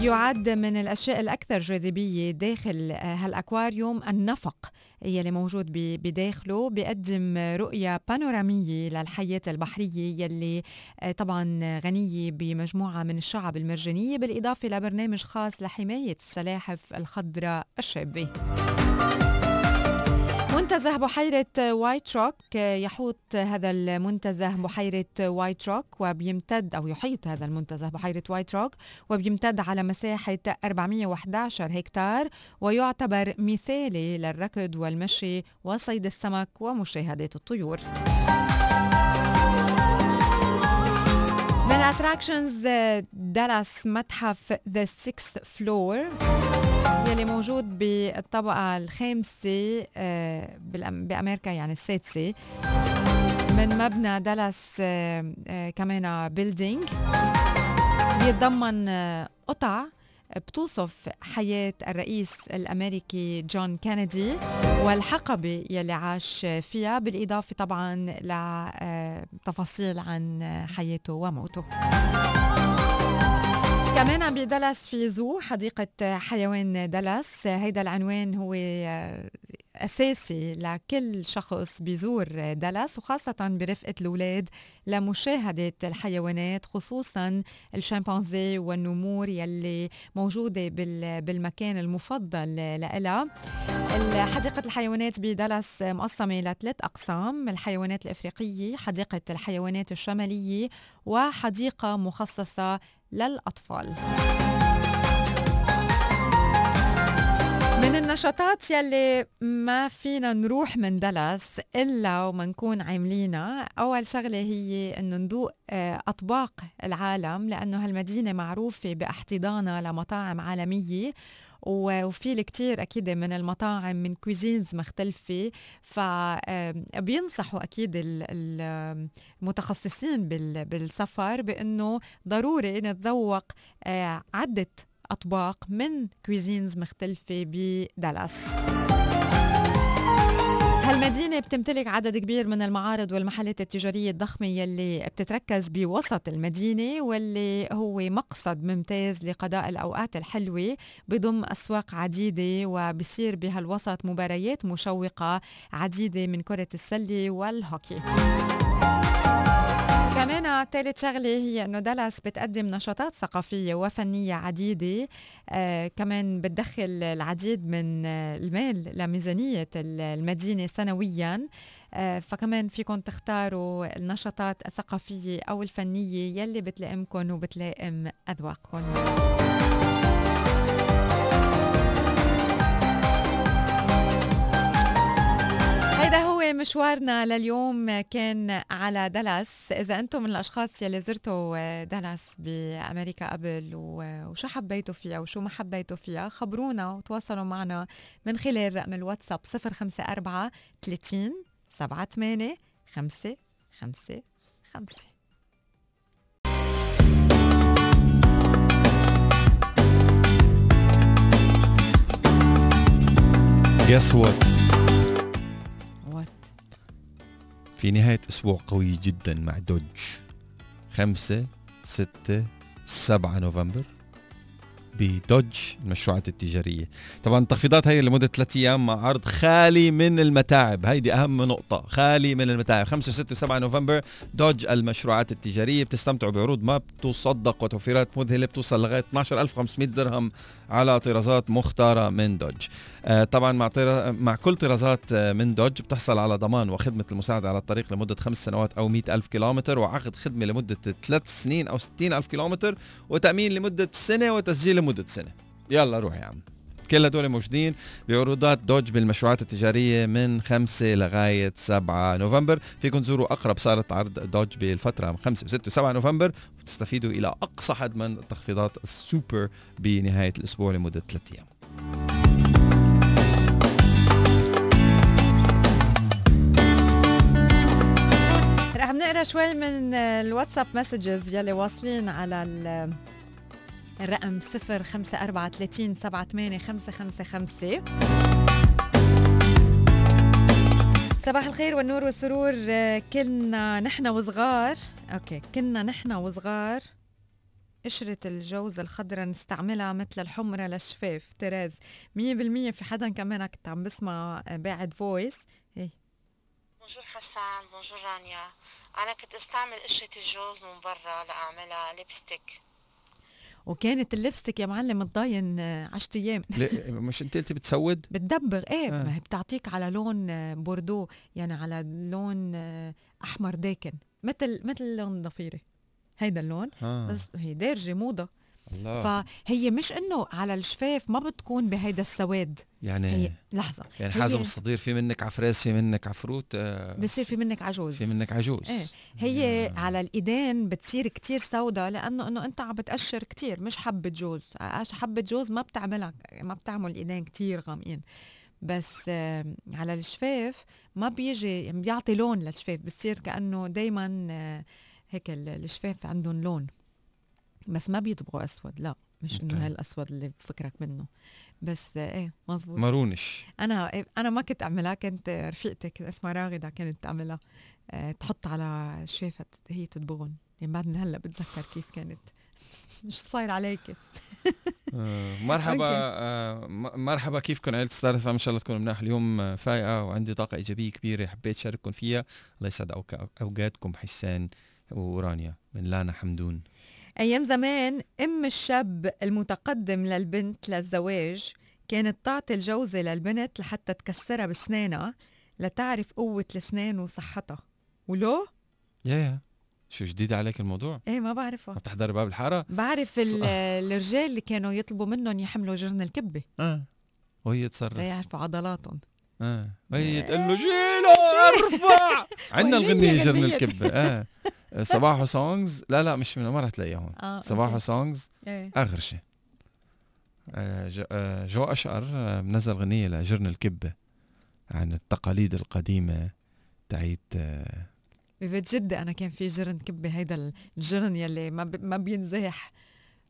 S2: يعد من الأشياء الأكثر جاذبية داخل هالأكواريوم. النفق يلي موجود بداخله بيقدم رؤية بانورامية للحياة البحرية يلي طبعا غنية بمجموعة من الشعب المرجانية بالإضافة لبرنامج خاص لحماية السلاحف الخضراء الشابة. منتزه بحيرة وايت روك يحوط هذا المنتزه بحيرة وايت روك وبيمتد أو يحيط هذا المنتزه بحيرة وايت روك وبيمتد على مساحة 411 هكتار ويعتبر مثالي للركض والمشي وصيد السمك ومشاهدة الطيور. من attractions دالاس متحف The Sixth Floor يلي موجود بالطبقة الخامسة آه، بأمريكا يعني السادسة. من مبنى دالاس آه، آه، كمان building بيتضمن قطع بتوصف حياة الرئيس الأمريكي جون كينيدي والحقبة يلي عاش فيها بالإضافة طبعا لتفاصيل عن حياته وموته. كمان بدالاس في zoo حديقة حيوان دالاس. هيدا العنوان هو أساسي لكل شخص بيزور دالاس وخاصة برفقة الأولاد لمشاهدة الحيوانات خصوصا الشمبانزي والنمور يلي موجودة بالمكان المفضل لها حديقة الحيوانات بدالاس مقسمة لثلاث أقسام الحيوانات الإفريقية حديقة الحيوانات الشمالية وحديقة مخصصة للأطفال. من النشاطات يلي ما فينا نروح من دالاس إلا وما نكون عاملينها أول شغلة هي إنه نذوق آه، أطباق العالم لأنه هالمدينة معروفة باحتضانها لمطاعم عالمية وفي الكثير أكيد من المطاعم من cuisines مختلفة فبينصحوا أكيد المتخصصين بالسفر بإنه ضروري نتذوق آه، عدة أطباق من كويزينز مختلفة بدالاس هالمدينة بتمتلك عدد كبير من المعارض والمحلات التجارية الضخمة يلي بتتركز بوسط المدينة واللي هو مقصد ممتاز لقضاء الأوقات الحلوة بضم أسواق عديدة وبصير بهالوسط مباريات مشوقة عديدة من كرة السلة والهوكي. كمان ثالث شغلة هي إنه دالاس بتقدم نشاطات ثقافية وفنية عديدة. آه كمان بتدخل العديد من المال لميزانية المدينة سنويا. آه فكمان فيكم تختاروا النشاطات الثقافية أو الفنية يلي بتلائمكم وبتلائم أذواقكم مشوارنا لليوم كان على دالاس إذا أنتم من الأشخاص يلي زرتوا دالاس بأمريكا قبل وشو حبيتوا فيها وشو ما حبيتوا فيها خبرونا وتواصلوا معنا من خلال رقم الواتساب 054 30 78 5 5 5
S1: Guess what? في نهاية أسبوع قوي جدا مع دوج. خمسة ستة سبعة نوفمبر بدوج المشروعات التجارية. طبعا التخفيضات هي لمدة ثلاثة أيام مع عرض خالي من المتاعب. هيدي أهم نقطة خالي من المتاعب. 5 و6 و7 نوفمبر دوج المشروعات التجارية. بتستمتعوا بعروض ما بتصدق وتوفيرات مذهلة بتوصل لغاية 12500 درهم على طرازات مختارة من دوج آه، طبعا مع. مع كل طرازات آه، من دوج بتحصل على ضمان وخدمة المساعدة على الطريق لمدة خمس سنوات أو 100 ألف كيلومتر وعقد خدمة لمدة ثلاث سنين أو 60 ألف كيلومتر وتأمين لمدة سنة وتسجيل لمدة سنة يلا روح يا عم كل هدول موجودين بعروضات دوج بالمشروعات التجارية من 5 لغاية 7 نوفمبر. فيكم تزوروا أقرب صالة عرض دوج بالفترة من 5 و6 و7 نوفمبر. وتستفيدوا إلى أقصى حد من التخفيضات السوبر بنهاية الأسبوع لمدة 3 أيام.
S2: رح نقرأ شوي من الواتساب مسجز يلي واصلين على الرقم 054 38 صباح الخير والنور والسرور. كنا نحن وصغار. أوكي كنا نحن وصغار. قشرة الجوز الخضراء نستعملها مثل الحمرة للشفاف. تراز مية بالمية في حدا كمان كنت عم بسمع آه، باعت voice.
S5: bonjour حسان bonjour رانيا. أنا كنت أستعمل قشرة الجوز من برا لأعملها lipstick.
S2: وكانت ال lipstick يا معلم تضاين آه، عشرة
S1: أيام مش انت قلتي بتسود
S2: بتدبغ إيه
S1: آه.
S2: ما هي بتعطيك على لون آه، بوردو يعني على لون آه، أحمر داكن مثل مثل لون الضفيرة هيدا اللون
S1: آه.
S2: بس هي دارجة موضة
S1: الله
S2: فهي مش إنه على الشفاف ما بتكون بهيدا السواد.
S1: يعني
S2: هي لحظة.
S1: يعني حازم الصدير في منك عفراس في منك عفروت آه،
S2: بصير في منك عجوز.
S1: في منك عجوز.
S2: إيه. هي على الإيدين بتصير كتير سوداء لأنه إنه أنت عم بتقشر كتير مش حبة جوز. حبة جوز ما بتعملها ما بتعمل ايدين كتير غامقين. بس آم، على الشفاف ما بيجي يعني بيعطي لون للشفاف بتصير كأنه دايما هيك ال- الشفاف عندهم لون. بس ما بيطبقوا أسود لا مش. إنه هالأسود اللي بفكرك منه. بس آه، إيه مزبوط
S1: مارونش.
S2: أنا أنا ما كنت أعملها كنت رفيقتي اسمها راغدة كانت تعملها. أه تحط على شافة هي تدبغن يعني بعدني هلأ بتذكر كيف كانت. (laughs) مش صاير عليك.
S1: آه، مرحبا آه، مرحبا كيفكم عيلة ستار ان شاء الله تكونوا مناح. اليوم آه، فايقة وعندي طاقة إيجابية كبيرة حبيت شارككم فيها. الله يسعد أوقاتكم حسان ورانيا. من لانا حمدون.
S2: أيام زمان أم الشاب المتقدم للبنت للزواج كانت تعطي الجوزة للبنت لحتى تكسرها بسنانها لتعرف قوة السنان وصحتها ولو؟
S1: يا يا شو جديد عليك الموضوع؟
S2: إيه ما بعرفها
S1: ما تحضري باب الحارة؟
S2: بعرف ال- (laughs) الرجال اللي كانوا يطلبوا منهم يحملوا جرن الكبة
S1: آه وهي تصرف
S2: ليعرفوا عضلاتهم
S1: آه. وهي تقول له شيله أرفع. (laughs) عندنا
S2: وهي
S1: الغنية جرن. الكبة. آه. صباحو songs لا لا مش ما رح تلاقيها هون.
S2: آه
S1: صباحو. songs
S2: إيه.
S1: اغرشه آه، جو- آه، اشقر آه، منزل غنية لجرن الكبة عن التقاليد القديمة تاعيت آه،
S2: ببيت جدي أنا كان في جرن كبة هيدا الجرن يلي ما. ما بينزاح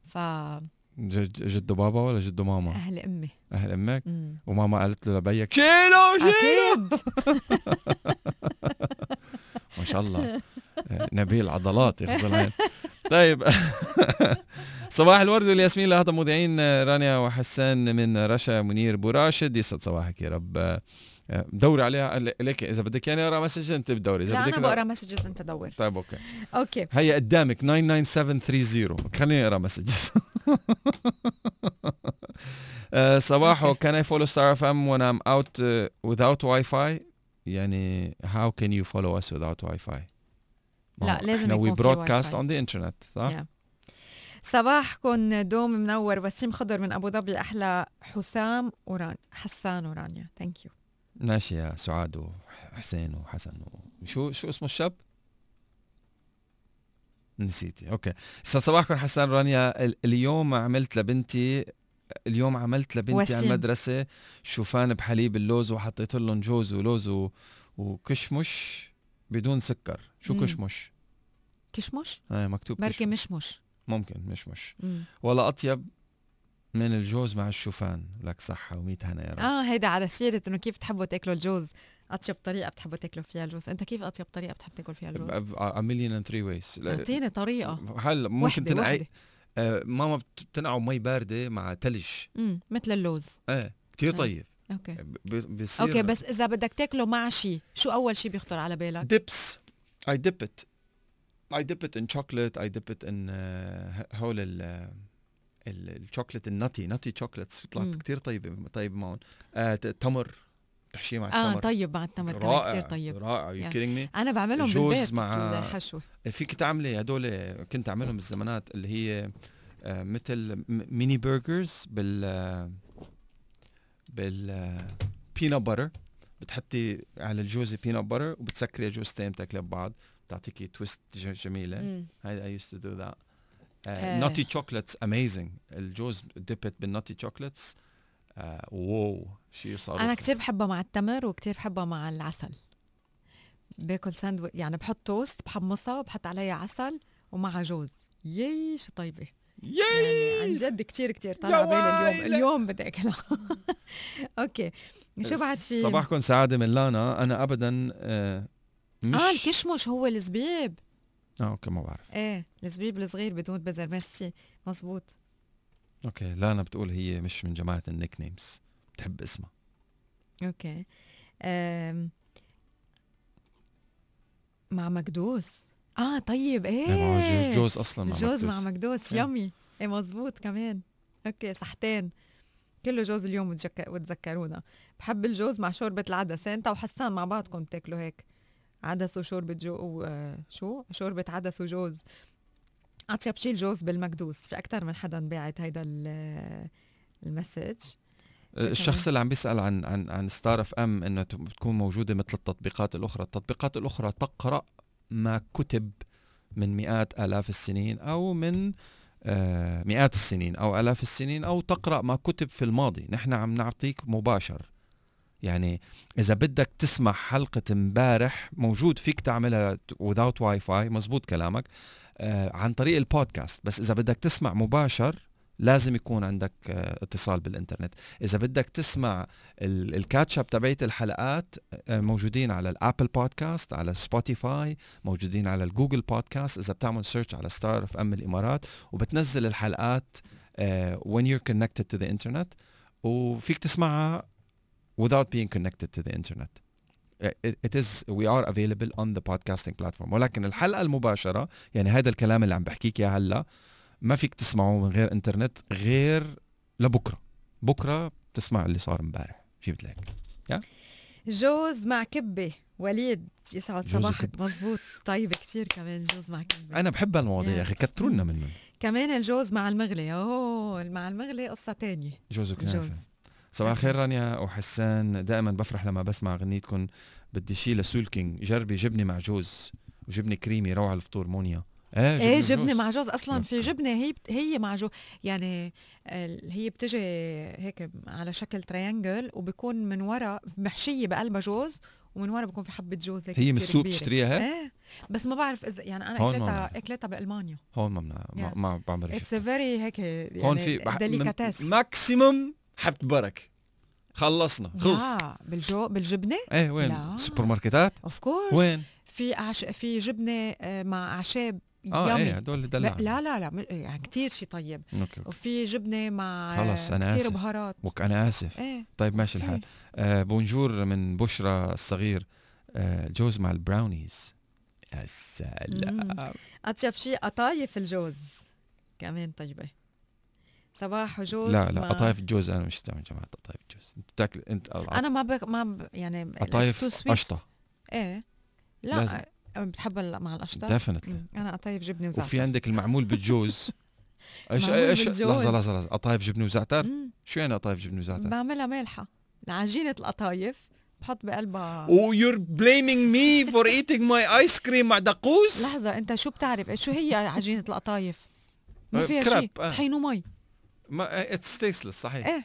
S1: جد جدو بابا ولا جدو ماما؟
S2: أمي.
S1: أهل أمك.
S2: أمم.
S1: وماما قالت له لبيك شيله شيله (laughs) ما شاء الله. آه، نبيل عضلات العين. طيب. (laughs) صباح الورد والياسمين لهذا مذيعين آه، رانيا وحسان من رشا منير بوراشد يسعد صباحك يا رب. دوري عليها. ليك إذا بدك يعني اقرا message أنت بتدوري إذا
S2: لا
S1: بدك أنا
S2: بقرا messages أنت دور.
S1: طيب أوكي.
S2: أوكي.
S1: هي قدامك 99730 خليني اقرا messages (laughs) صباحو. can I follow Star FM when I'm out uh, without Wi-Fi يعني how can you follow us without Wi-Fi? ما
S2: لا، لازم
S1: we
S2: يكون
S1: broadcast
S2: Wi-Fi.
S1: on the internet صح؟
S2: Yeah. صباحكم دوم منور وسيم خضر من أبو ظبي أحلى حسام وران حسان ورانيا thank you
S1: ماشي يا سعاد وحسين وحسن شو شو اسمه الشاب؟ نسيتي أوكي يسعد صباحكم حسان رانيا ال- اليوم عملت لبنتي اليوم عملت لبنتي على. المدرسة شوفان بحليب اللوز وحطيت لهم جوز ولوز و... وكشمش بدون سكر شو
S2: مم.
S1: كشمش؟
S2: كشمش
S1: آه مكتوب
S2: بركي. مشمش
S1: ممكن مشمش
S2: مم.
S1: ولا أطيب من الجوز مع الشوفان. لك صحة وميت هنا يا رب.
S2: آه هيدا على سيرة إنه كيف بتحبوا تاكلوا الجوز؟ أطيب طريقة بتحبوا تاكلوا فيها الجوز؟ أنت كيف أطيب طريقة بتحب تاكل فيها الجوز؟
S1: a million and three ways.
S2: أعطيني طريقة.
S1: هلا ممكن تنقعي آه ماما بت- بتنقعه مي باردة مع ثلج
S2: امم مثل اللوز.
S1: إيه كثير
S2: آه.
S1: طيب. أوكي. بصير
S2: أوكي بس إذا بدك تاكله مع شيء شو أول شيء بيخطر على بالك؟
S1: dips I dip it. I dip it in chocolate. I dip it in uh, هول ال ال- ال chocolate ال nutty nutty chocolates طلعت
S2: مم.
S1: كتير طيبه طيب معهم آه تمر تحشيه مع
S2: آه
S1: التمر.
S2: طيب مع التمر
S1: رائع
S2: كثير طيب.
S1: رائع
S2: you.
S1: kidding me
S2: أنا بعملهم
S1: جوز
S2: بالبيت
S1: مع-
S2: الحشوه
S1: فيك تعملي هدول كنت أعملهم بالزمانات اللي هي آه، مثل mini burgers بال آه، بال peanut butter بتحطي على الجوز peanut butter وبتسكري جوزتين بتاكلي ببعض. بتعطيكي twist
S2: جميلة.
S1: هاي I used to do that
S2: آه.
S1: nutty chocolates amazing الجوز dipped بال nutty chocolates wow شيء صار
S2: أنا كثير بحبها مع التمر وكثير بحبها مع العسل. باكل ساندويتش يعني بحط توست بحمصها وبحط عليها عسل ومع جوز. يي شو طيبه يعني عن جد كثير كثير طالعة بالي اليوم. اليوم بدي أكلها. (laughs) أوكي. شو بعد في
S1: صباحكم سعادة من لانا أنا ابدا آه، مش
S2: آه الكشمش هو الزبيب.
S1: آه أوكي ما بعرف.
S2: إيه الزبيب الصغير بدون بزر ميرسي. مزبوط
S1: أوكي لانا بتقول هي مش من جماعة ال nicknames بتحب اسمها.
S2: أوكي أم... مع مكدوس آه طيب
S1: إيه. إيه، جوز, أصلا مع
S2: جوز مع
S1: مكدوس. إيه.
S2: yummy. إيه مزبوط كمان. أوكي صحتين. كله جوز اليوم. وتذكرونا. بحب الجوز مع شوربة العدس. أنت وحسان مع بعضكم بتاكلوا هيك. عدس وشوربة جو شو؟ شوربة عدس وجوز اطيب شيء الجوز بالمكدوس في أكثر من حدا باعت هيدا ال- ال message.
S1: الشخص اللي عم بيسأل عن عن عن Star FM إنه تكون موجودة مثل التطبيقات الأخرى، التطبيقات الأخرى تقرأ ما كتب من مئات آلاف السنين أو من آه، مئات السنين أو آلاف السنين أو تقرأ ما كتب في الماضي، نحن عم نعطيك مباشر. يعني إذا بدك تسمع حلقة امبارح موجود فيك تعملها without واي فاي مزبوط كلامك آه، عن طريق البودكاست. بس إذا بدك تسمع مباشر لازم يكون عندك آه، اتصال بالإنترنت. إذا بدك تسمع ال- ال catch-up تبعت الحلقات آه، موجودين على ال Apple Podcast على Spotify موجودين على ال Google Podcast إذا بتعمل search على Star FM الإمارات وبتنزل الحلقات آه، when you're connected to the internet. وفيك تسمعها without being connected to the internet. Uh, it, is we are available on the podcasting platform. ولكن الحلقة المباشرة يعني هذا الكلام اللي عم بحكيك إياه هلا ما فيك تسمعه من غير انترنت غير لبكرة. بكرة بتسمع اللي صار امبارح. جبت لك
S2: جوز مع كبة وليد يسعد صباحك. مزبوط طيب كثير كمان جوز مع كبة
S1: أنا بحب هالمواضيع يا أخي. كتروا لنا منهم
S2: كمان الجوز مع المغلي. أوه مع المغلي قصة تانية.
S1: جوز. وكنافه صباح الخير رانيا وحسان دائما بفرح لما بسمع غنيتكم بدي شيء ل Soolking جربي جبنة مع جوز وجبنة كريمي روعة الفطور مونيا إيه
S2: إيه جبنة
S1: جوز.
S2: مع جوز أصلا في. جبنة هي بت- هي مع جو يعني هي بتجي هيك على شكل triangle وبيكون من ورا محشية بقلبها جوز ومن ورا بيكون في حبة جوز هيك
S1: هي من السوق. بتشتريها هيك؟
S2: إيه بس ما بعرف إذا يعني أنا
S1: إكلتها.
S2: إكلتها بألمانيا
S1: هون ما بنا ما, it's
S2: very هيك يعني
S1: هون في بح- maximum حبة برك. خلصنا. خلص.
S2: لا بالجو بالجبنة؟
S1: إيه وين؟
S2: لا.
S1: سوبر ماركتات
S2: of course
S1: وين؟
S2: في أعش... في جبنة آه، مع أعشاب
S1: آه
S2: yummy
S1: إيه هدول دلع.
S2: لا لا لا م- يعني كثير شيء طيب.
S1: okay
S2: وفي جبنة مع
S1: خلص، أنا
S2: كثير
S1: آسف.
S2: بهارات.
S1: وك أنا آسف.
S2: إيه
S1: طيب ماشي
S2: في.
S1: الحال. آه bonjour من بشرى الصغير. آه جوز مع البراونيز. يا سلام.
S2: أطيب شيء قطايف الجوز. كمان طيبة. صباح وجوز
S1: لا لا قطايف الجوز أنا مش تبع جماعة قطايف الجوز أنت بتاكل أنت
S2: أنا ما بك ما ب... يعني
S1: قطايف.
S2: قشطة.
S1: إيه.
S2: لا ال- مع
S1: القشطة؟
S2: definitely. أنا قطايف جبنة وزعتر.
S1: وفي عندك المعمول بالجوز. (laughs) إيش
S2: إيش.
S1: لحظة لحظة لحظة. قطايف جبنة وزعتر. شو يعني قطايف جبنة وزعتر؟
S2: بعملها مالحة. عجينة القطايف بحط بقلبها.
S1: Oh, you're blaming me for eating my ice cream مع دقوس؟
S2: لحظة أنت شو بتعرف؟ شو هي عجينة القطايف ما
S1: أه،
S2: فيها شيء.
S1: آه.
S2: طحين ومي
S1: ما it's tasteless صحيح. إيه.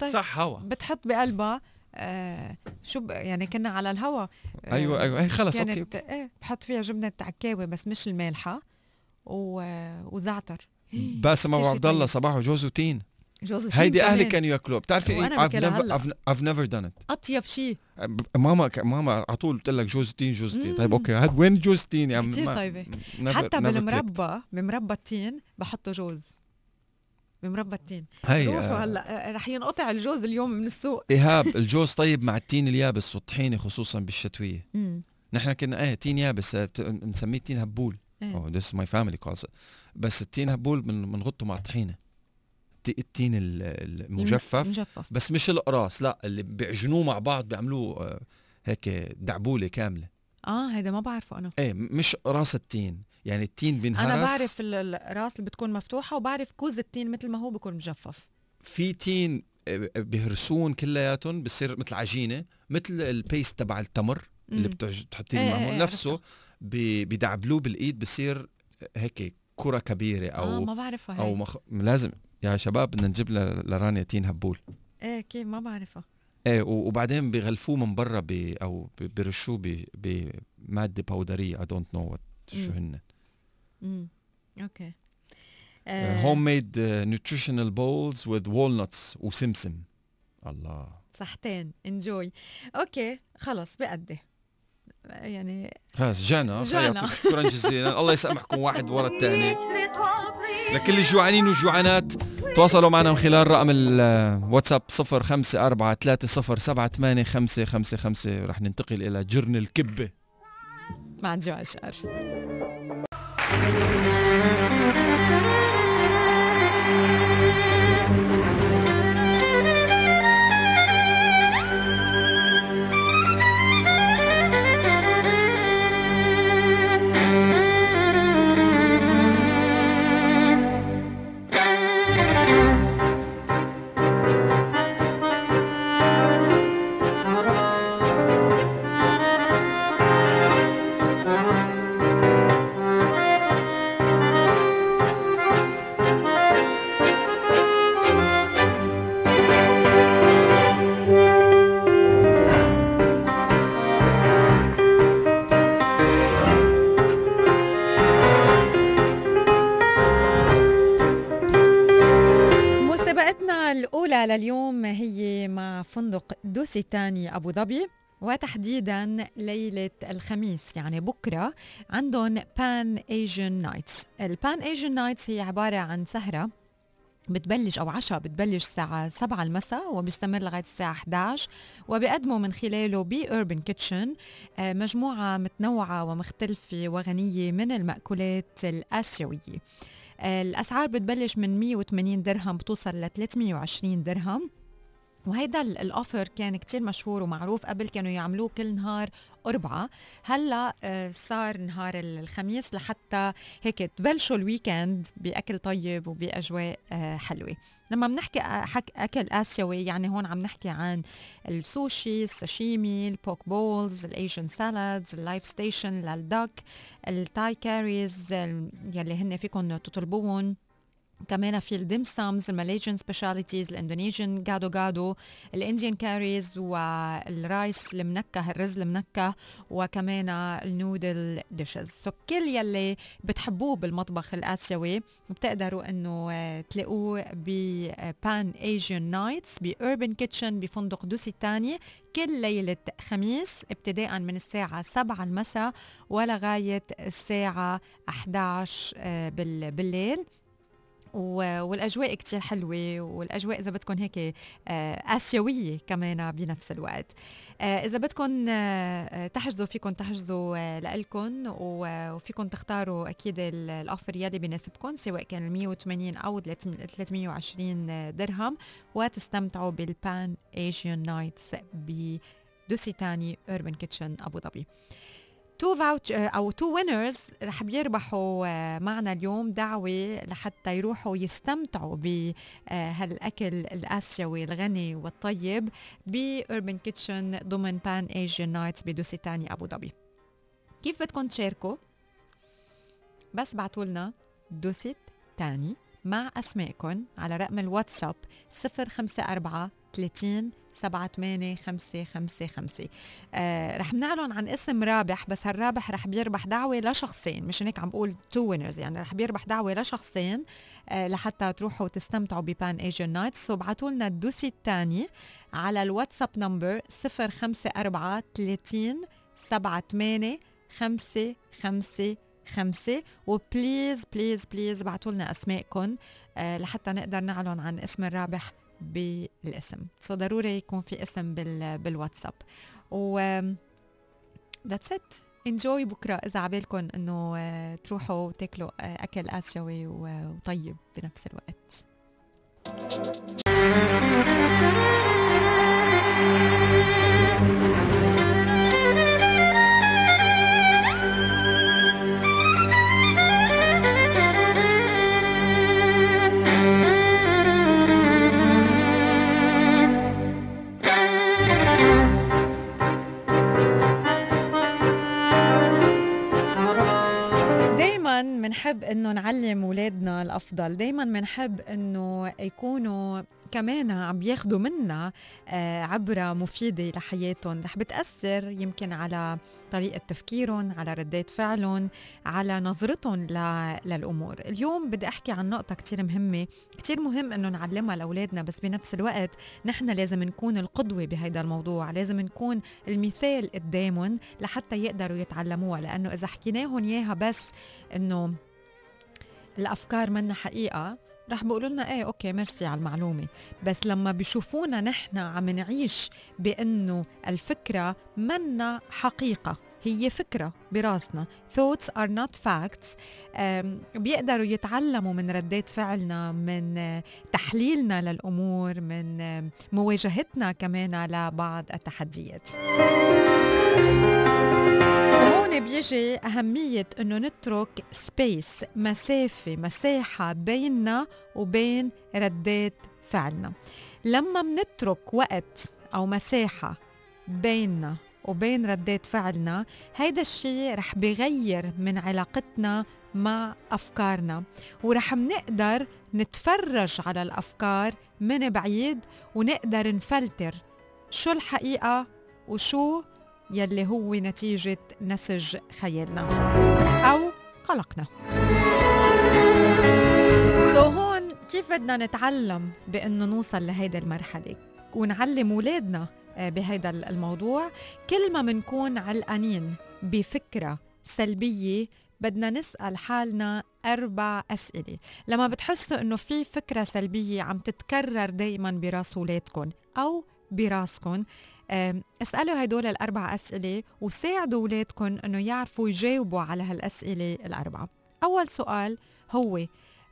S2: طيب.
S1: صح هوا.
S2: بتحط بقلبها آه شو ب... يعني كنا على الهوا. آه
S1: أيوه أيوه. هي خلص okay.
S2: كانت إيه بحط فيها جبنة عكاوي بس مش المالحة و... وزعتر. (gasps)
S1: باسم
S2: أبو
S1: عبد الله
S2: طيب.
S1: صباحه جوز وتين
S2: جوز التين
S1: هيدي
S2: أهلي.
S1: كانوا ياكلوها. بتعرفي
S2: إيه؟
S1: I've never done it.
S2: أطيب شيء
S1: ماما ك- ماما على طول بتقول لك جوز التين جوز التين طيب. okay. هاد وين جوز التين يا عم ما-
S2: طيبة.
S1: never-
S2: حتى. بالمربى بمربى التين بحطوا جوز. بمربى التين.
S1: هي
S2: روحوا
S1: آه،
S2: هلأ آه، رح ينقطع الجوز اليوم من السوق. (laughs)
S1: إيهاب الجوز طيب مع التين اليابس والطحينة خصوصا
S2: بالشتوية.
S1: نحن كنا إيه تين يابس آه، بنسميه تين هبول. is my family calls it. بس التين هبول بن- بنغطه مع الطحينة. الت- التين ال- المجفف
S2: مجفف
S1: بس مش القراص لا اللي بيعجنوه مع بعض بيعملوه آه، هيك دعبولة كاملة.
S2: آه هيدا ما بعرفه
S1: أنا. إيه مش راس التين. يعني التين بينهرس
S2: أنا بعرف ال- الراس اللي بتكون مفتوحة وبعرف كوز التين مثل ما هو بيكون مجفف.
S1: في تين آه، بيهرسون كلياتهم بصير مثل عجينة مثل ال paste تبع التمر اللي بتحطيه
S2: إيه،
S1: بالمعمول
S2: إيه،
S1: نفسه بيدعبلوه بالإيد بصير هيك كرة كبيرة
S2: آه
S1: أو
S2: ما بعرفها أو
S1: مخ... لازم. يا شباب بدنا نجيب لرانيا تين هبول.
S2: إيه كيف؟ ما بعرفها
S1: إيه وبعدين بغلفوه من برا ب... أو ب- بيرشوه ب... بمادة باودريه I don't know what شو. هن.
S2: امم
S1: okay. homemade nutritional balls with walnuts وسمسم الله.
S2: صحتين. enjoy okay خلص بقدي يعني
S1: خلص
S2: جعنا
S1: جعنا. شكرا جزيلا. الله يسامحكم واحد ورا الثاني. (laughs) لكل الجوعانين والجوعانات تواصلوا معنا من خلال رقم الواتساب 0543078555 رح ننتقل إلى جرن الكبة.
S2: مع جو اشقر الأولى لليوم هي مع فندق Dusit Thani أبو ظبي وتحديدا ليلة الخميس يعني بكرة عندهم Pan-Asian Nights ال Pan-Asian Nights هي عبارة عن سهرة بتبلش أو عشاء بتبلش الساعة 7 المساء وبيستمر لغاية الساعة 11 وبيقدموا من خلاله ب Urban Kitchen مجموعة متنوعة ومختلفة وغنية من المأكولات الآسيوية. الأسعار بتبلش من 180 درهم بتوصل ل 320 درهم. وهيدا ال- ال offer كان كتير مشهور ومعروف قبل كانوا يعملوه كل نهار أربعة. هلأ آه، صار نهار ال- الخميس لحتى هيك تبلشوا ال weekend بأكل طيب وبأجواء آه، حلوة. لما بنحكي آه، أكل آسيوي يعني هون عم نحكي عن السوشي الساشيمي ال poke bowls ال Asian salads ال live station لل duck ال Thai curries يلي هن فيكم تطلبوهم كمان في ال dim sums ال Malaysian specialties ال Indonesian gado gado ال Indian curries والرايس المنكه الرز المنكه وكمان ال noodle dishes. so كل يلي بتحبوه بالمطبخ الآسيوي بتقدروا إنه تلاقوه ب Pan-Asian Nights ب Urban Kitchen بفندق Dusit Thani كل ليلة خميس ابتداء من الساعة 7 المساء ولغاية الساعة 11 آه، بال- بالليل. والأجواء كتير حلوة والأجواء إذا بدكم هيك آه، آسيوية كمان بنفس الوقت. آه، إذا بدكم آه، تحجزوا فيكم تحجزوا و- وفيكم تختاروا أكيد ال- الأوفر يلي بيناسبكم سواء كان ال 180 أو 320 درهم وتستمتعوا بال Pan-Asian Nights ب Dusit Thani Urban Kitchen أبو ظبي. two vouch- أو two winners رح بيربحوا آه، معنا اليوم دعوة لحتى يروحوا يستمتعوا بهالاكل الآسيوي الغني والطيب ب Urban Kitchen ضمن Pan-Asian Nights ب Dusit Thani أبو ظبي. كيف بدكم تشاركوا؟ بس بعتوا لنا دوسيت تاني مع أسمائكم على رقم الواتساب 054 30 سبعة ثمانية خمسة خمسة خمسة. آه رح نعلن عن اسم رابح بس هالرابح رح بيربح دعوة لشخصين مش هيك عم بقول two winners يعني رح بيربح دعوة لشخصين آه لحتى تروحوا تستمتعوا ب Pan Asian Nights so ابعتوا لنا الدوسي الثاني على الواتساب number 054 30 78 5 5 خمسة و please please please ابعتوا لنا اسمائكم آه لحتى نقدر نعلن عن اسم الرابح. بالاسم. so ضروري يكون في اسم بال بالواتساب. و that's it enjoy بكرة. إذا عبالكم إنه آه، تروحوا تاكلوا آه، أكل آسيوي وطيب بنفس الوقت. دايما بنحب إنه نعلم اولادنا الأفضل. دايما بنحب إنه يكونوا كمان عم بياخدوا منا آه، عبرة مفيدة لحياتهم. رح بتأثر يمكن على طريقة تفكيرهم على ردات فعلهم على نظرتهم للأمور. اليوم بدي أحكي عن نقطة كتير مهمة كتير مهم أنه نعلمها لأولادنا بس بنفس الوقت نحن لازم نكون القدوة بهيدا الموضوع. لازم نكون المثال قدامهم لحتى يقدروا يتعلموها. لأنه إذا حكيناهم إياها بس إنه الأفكار منا حقيقة رح بيقولوا لنا إيه أوكي ميرسي على المعلومة. بس لما بيشوفونا نحن عم نعيش بأنه الفكرة منا حقيقة هي فكرة براسنا. Thoughts are not facts. بيقدروا يتعلموا من ردات فعلنا من تحليلنا للأمور من مواجهتنا كمان لبعض التحديات. هون بيجي أهمية إنه نترك سبيس مسافة مساحة بيننا وبين ردات فعلنا. لما منترك وقت أو مساحة بيننا وبين ردات فعلنا هيدا الشيء رح بغير من علاقتنا مع أفكارنا ورح منقدر نتفرج على الأفكار من بعيد ونقدر نفلتر شو الحقيقة وشو يلي هو نتيجة نسج خيالنا. أو قلقنا. سو so هون كيف بدنا نتعلم بأنه نوصل لهيدا المرحلة؟ ونعلم أولادنا آه، بهيدا الموضوع. كل ما منكون علقانين بفكرة سلبية بدنا نسأل حالنا أربع أسئلة. لما بتحسوا إنه في فكرة سلبية عم تتكرر دايما براس ولادكم أو براسكم أسألوا هدول الأربع أسئلة وساعدوا أولادكم أنه يعرفوا يجاوبوا على هالأسئلة الأربعة أول سؤال هو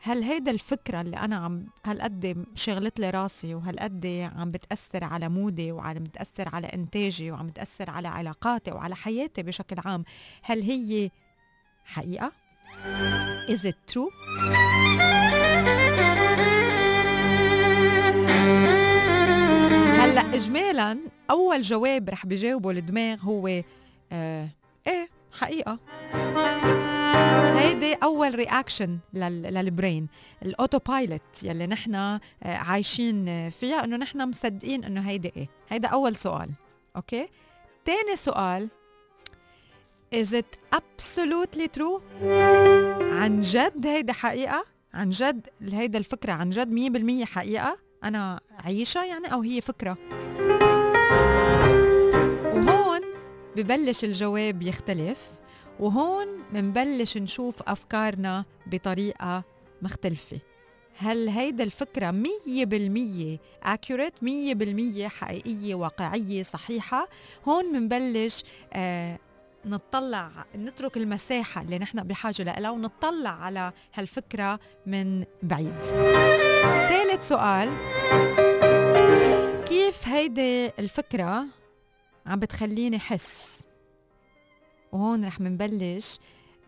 S2: هل هيدا الفكرة اللي أنا عم هالقد شغلت لي راسي وهالقد عم بتأثر على مودي وعم بتأثر على إنتاجي وعم بتأثر على علاقاتي وعلى حياتي بشكل عام هل هي حقيقة؟ Is it true؟ هلا اجمالا أول جواب رح بجاوبه الدماغ هو آه إيه حقيقة. هيدي أول reaction لل brain ال autopilot يلي نحن آه، عايشين فيها إنه نحن مصدقين إنه هيدي إيه. هيدا أول سؤال okay؟ تاني سؤال is it absolutely true عن جد هيدا حقيقة؟ عن جد هيدا الفكرة عن جد 100% حقيقة؟ أنا عيشها يعني أو هي فكرة. وهون ببلش الجواب يختلف وهون منبلش نشوف أفكارنا بطريقة مختلفة. هل هيدا الفكرة مية بالمية accurate مية بالمية حقيقية واقعية صحيحة؟ هون منبلش آه نطلع نترك المساحة اللي نحن بحاجة لها ونطلع على هالفكرة من بعيد. ثالث سؤال. كيف هيدي الفكرة عم بتخليني حس؟ وهون رح منبلش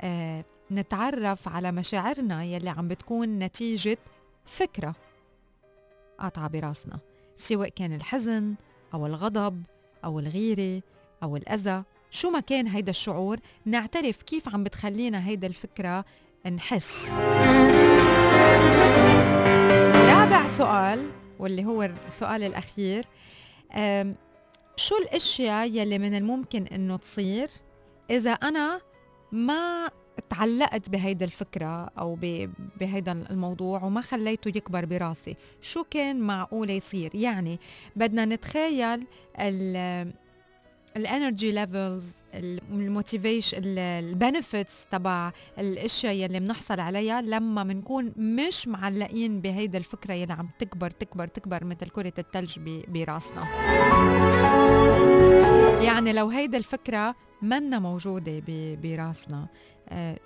S2: آه نتعرف على مشاعرنا يلي عم بتكون نتيجة فكرة قاطعة براسنا سواء كان الحزن أو الغضب أو الغيرة أو الأذى شو ما كان هيدا الشعور نعترف كيف عم بتخلينا هيدا الفكرة نحس. رابع سؤال واللي هو السؤال الأخير شو الأشياء يلي من الممكن إنه تصير إذا أنا ما تعلقت بهيدا الفكرة أو بهيدا الموضوع وما خليته يكبر براسي؟ شو كان معقول يصير؟ يعني بدنا نتخيل ال energy levels ال motivation ال benefits تبع الأشياء يلي بنحصل عليها لما بنكون مش معلقين بهيدا الفكرة يلي عم تكبر تكبر تكبر مثل كرة الثلج براسنا. يعني لو هيدا الفكرة منا موجودة ب- براسنا.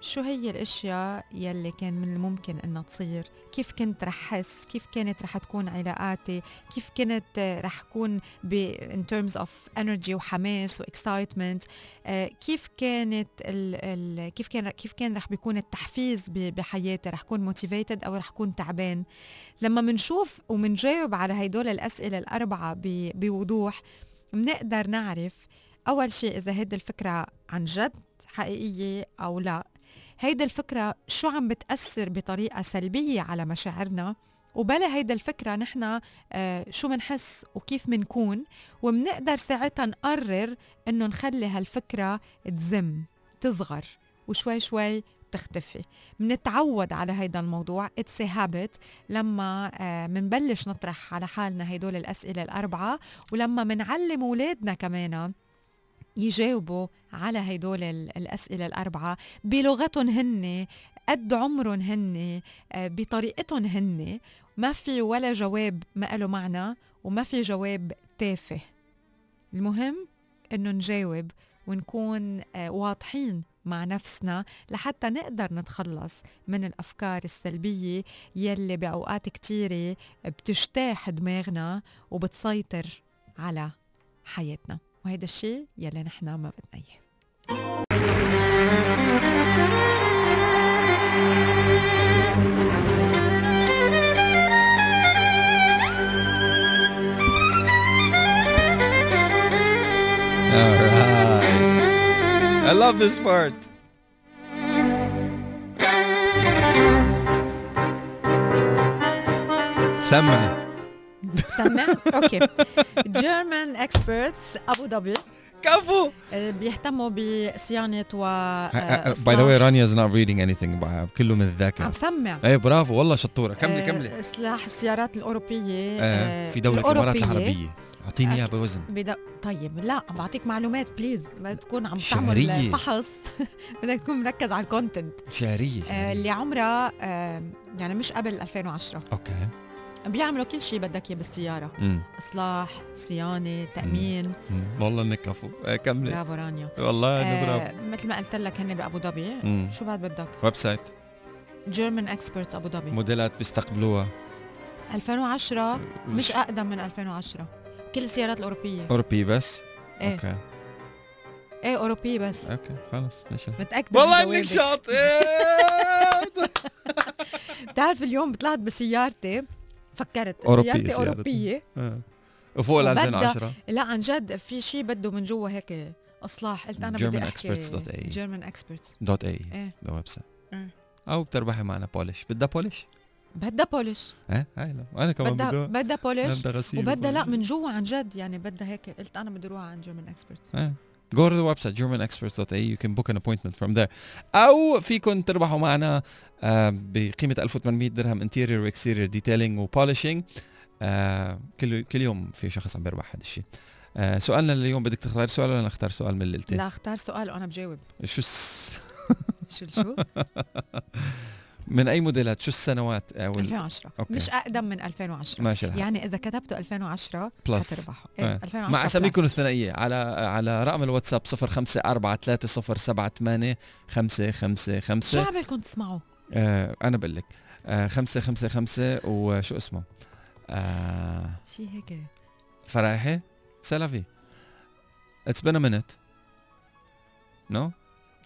S2: شو هي الأشياء يلي كان من الممكن إنها تصير؟ كيف كنت رح أحس؟ كيف كانت رح تكون علاقاتي؟ كيف كنت آه، رح أكون ب in terms of energy وحماس واكسايتمنت كيف كانت ال ال كيف كان كيف كان رح بيكون التحفيز بحياتي؟ رح أكون موتيفيتد أو رح أكون تعبان؟ لما منشوف ومنجاوب على هدول الأسئلة الأربعة بوضوح بنقدر نعرف أول شيء إذا هيدي الفكرة عن جد حقيقية أو لا. هيدي الفكرة شو عم بتأثر بطريقة سلبية على مشاعرنا؟ وبلا هيدا الفكرة نحن آه شو منحس وكيف منكون؟ ومنقدر ساعتها نقرر إنه نخلي هالفكرة تزم تصغر وشوي شوي تختفي. منتعود على هيدا الموضوع. اتس هابت لما آه منبلش نطرح على حالنا هدول الأسئلة الأربعة ولما منعلم أولادنا كمان يجاوبوا على هدول ال- الأسئلة الأربعة. بلغتهم هن قد عمرهم هن آه، بطريقتهم هن ما في ولا جواب ما له معنى وما في جواب تافه. المهم إنه نجاوب ونكون آه، واضحين مع نفسنا لحتى نقدر نتخلص من الأفكار السلبية يلي بأوقات كتيرة بتجتاح دماغنا وبتسيطر على حياتنا. وهيدا الشيء يلي نحن ما بدنا إياه
S1: All right. I love this part. سمع
S2: سمع okay. German Experts ابو ظبي
S1: كفو.
S2: آه، بيهتموا بصيانة و آه،
S1: by the
S2: way
S1: رانيا is not reading anything كله من الذاكرة.
S2: عم سمع
S1: إيه برافو. والله شطورة. كملي
S2: آه،
S1: كملي.
S2: إصلاح السيارات الأوروبية
S1: آه في دولة الامارات. العربيه أعطيني إياها بوزن.
S2: بدا طيب لا بعطيك معلومات بليز بدك تكون عم
S1: شهرية.
S2: تعمل فحص. (laughs) بدك تكون مركز على الكونتنت
S1: شعريه
S2: آه
S1: شعرية.
S2: اللي عمرها آه يعني مش قبل 2010
S1: أوكي.
S2: بيعملوا كل شيء بدك إياه بالسيارة.
S1: امم
S2: إصلاح صيانة تأمين.
S1: أمم. والله إنك كفو آه كملي.
S2: برافو رانيا.
S1: والله انه برافو.
S2: آه مثل ما قلت لك هن بأبو ظبي
S1: مم.
S2: شو بعد بدك؟
S1: ويب سايت
S2: جيرمان اكسبرتس أبو ظبي.
S1: موديلات بيستقبلوها.
S2: 2010 مش أقدم من 2010 كل السيارات الأوروبية.
S1: اوروبي بس؟
S2: إيه.
S1: أوكي.
S2: إيه أوروبية بس.
S1: أوكي خلص ماشي.
S2: متأكدة
S1: والله
S2: إنك.
S1: شاطر! (laughs)
S2: بتعرف اليوم طلعت بسيارتي. فكرت
S1: أوروبية
S2: سيارتي. أوروبية.
S1: آه. وفوق ال
S2: وبدها-
S1: 2010
S2: لا عن جد في شيء بده من جوا هيك إصلاح. قلت أنا بدي أحكي
S1: GermanExperts.ae. German Experts
S2: dot
S1: ae the website
S2: إيه.
S1: أو بتربحي معنا بولش بدها بولش
S2: بدها بولش
S1: ها هاي لا. أنا كمان
S2: بدها
S1: بدها
S2: polish
S1: بدها غسيل
S2: وبدها لا. من جوا عن جد. يعني بدها هيك. قلت أنا بدي أروح عند German Experts
S1: إيه. Go to the website germanexperts.ae you can book an appointment from there. أو فيكم تربحوا معنا آه، بقيمة 1800 درهم interior و exterior detailing و polishing. آه، كل كل يوم في شخص عم بيربح هذا الشيء آه، سؤالنا اليوم بدك تختار سؤال ولا نختار سؤال من اللي قلتيه؟
S2: لا اختار سؤال وأنا بجاوب.
S1: شو.
S2: شو شو (laughs)
S1: من أي موديلات؟ شو السنوات أو ال...
S2: 2010
S1: okay.
S2: مش أقدم من 2010
S1: ماشي الحال
S2: يعني إذا كتبتوا 2010
S1: plus.
S2: حتربحوا.
S1: آه.
S2: إيه 2010
S1: مع اساميكم. الثنائية. على على رقم الواتساب 05430785 555
S2: شو عملكم تسمعوا؟
S1: آه أنا بقول لك. آه خمسة خمسة خمسة وشو اسمه؟ آه
S2: شيء هيك.
S1: فرايحي سلافي It's been a minute. no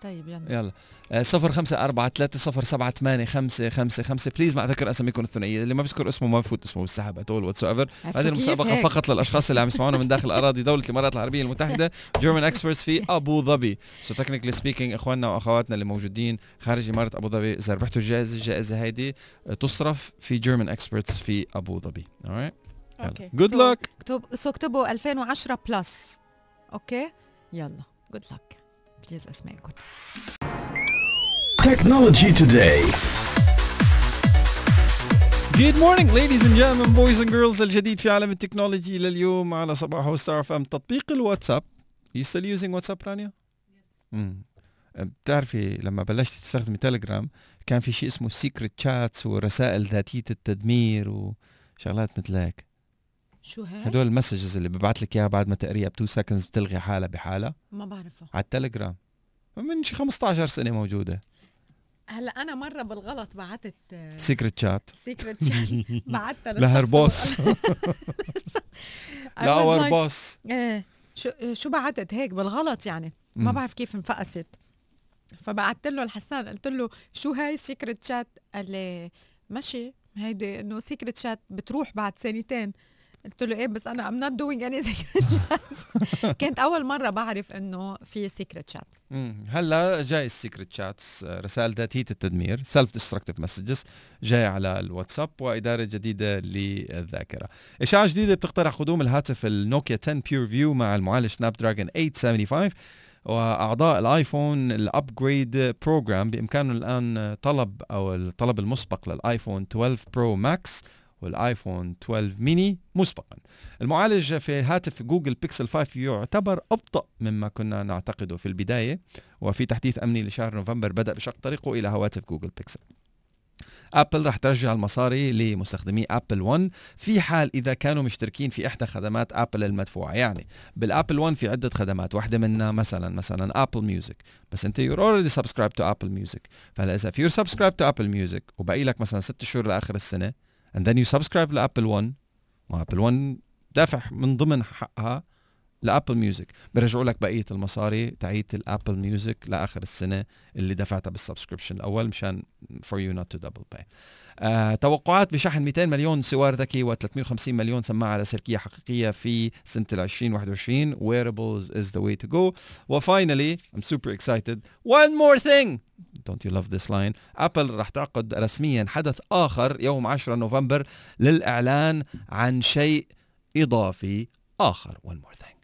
S2: طيب يلا.
S1: يلا. آه صفر خمسة أربعة ثلاثة صفر سبعة ثمانية خمسة خمسة خمسة. please مع ذكر أساميكم الثنائية اللي ما بيذكر اسمه ما بفوت اسمه بالسحب at all
S2: whatsoever
S1: هذه المسابقة
S2: هيك؟
S1: فقط للأشخاص اللي عم يسمعونا من داخل أراضي دولة الإمارات العربية المتحدة German experts في أبو ظبي so technically speaking إخواننا وأخواتنا اللي موجودين خارج إمارة أبو ظبي إذا ربحتوا الجائزة الجائزة هيدي آه، تصرف في German experts في أبو ظبي alright
S2: أوكي
S1: جود لك
S2: سو اكتبوا 2010 plus okay يلا. good luck please اسمكم
S6: Technology Today.
S1: Good morning ladies and gentlemen boys and girls. الجديد في عالم ال technology لليوم على صباح ستار أف أم. تطبيق الواتساب. You still using واتساب رانيا؟ بتعرفي لما بلشت تستخدمي تليجرام كان في شيء اسمه secret chats ورسائل ذاتية التدمير وشغلات مثل هيك.
S2: شو هيك؟
S1: هدول ال messages اللي ببعث لك إياها بعد ما تقريها ب 2 seconds بتلغي حالها بحالها.
S2: ما بعرفه.
S1: على التليجرام. من شي 15 سنة موجودة.
S2: هلا أنا مرة بالغلط بعثت
S1: secret chat
S2: secret chat بعثتها
S1: ل her boss. (laughs) (laughs) لا
S2: our
S1: boss.
S2: إيه شو شو بعثت؟ هيك بالغلط يعني. ما. بعرف كيف انفقست. فبعثت له الحسان قلت له شو هاي secret chat قال لي ماشي هيدي إنه secret chat بتروح بعد سنتين. قلت له إيه بس أنا I'm not doing any secret chat كانت أول مرة بعرف إنه في secret
S1: chat. هلا جاي ال secret chats رسائل ذاتية التدمير self-destructive messages جاي على الواتساب وإدارة جديدة للذاكرة. إشاعة جديدة بتقترح قدوم الهاتف النوكيا 10 PureView مع المعالج Snapdragon 875 وأعضاء الآيفون Upgrade Program بامكانهم الآن طلب أو الطلب المسبق للآيفون 12 Pro Max والآيفون 12 ميني مسبقا. المعالج في هاتف جوجل بيكسل 5 يعتبر أبطأ مما كنا نعتقده في البداية وفي تحديث أمني لشهر نوفمبر بدأ بشق طريقه إلى هواتف جوجل بيكسل. ابل رح ترجع المصاري لمستخدمي Apple One في حال إذا كانوا مشتركين في إحدى خدمات ابل المدفوعة. يعني بال Apple One في عدة خدمات واحدة منها مثلا مثلا Apple Music بس أنت you're already subscribed to Apple Music فهلا إذا you're subscribed to Apple Music وباقي لك مثلا ست شهور لآخر السنة and then you subscribe ل Apple One و Apple One دافع من ضمن حقها ل Apple Music بيرجعوا لك بقية المصاري تاعيت ال Apple Music لآخر السنة اللي دفعتها بال subscription الأول مشان you not to double pay. آه، توقعات بشحن 200 مليون سوار ذكي و350 مليون سماعة لاسلكيه حقيقية في سنة ال 2021 wearables is the way to go. و finally I'm super excited. One more thing! Don't you love this line. ابل راح تعقد رسميا حدث آخر يوم 10 نوفمبر للإعلان عن شيء إضافي آخر. One more thing.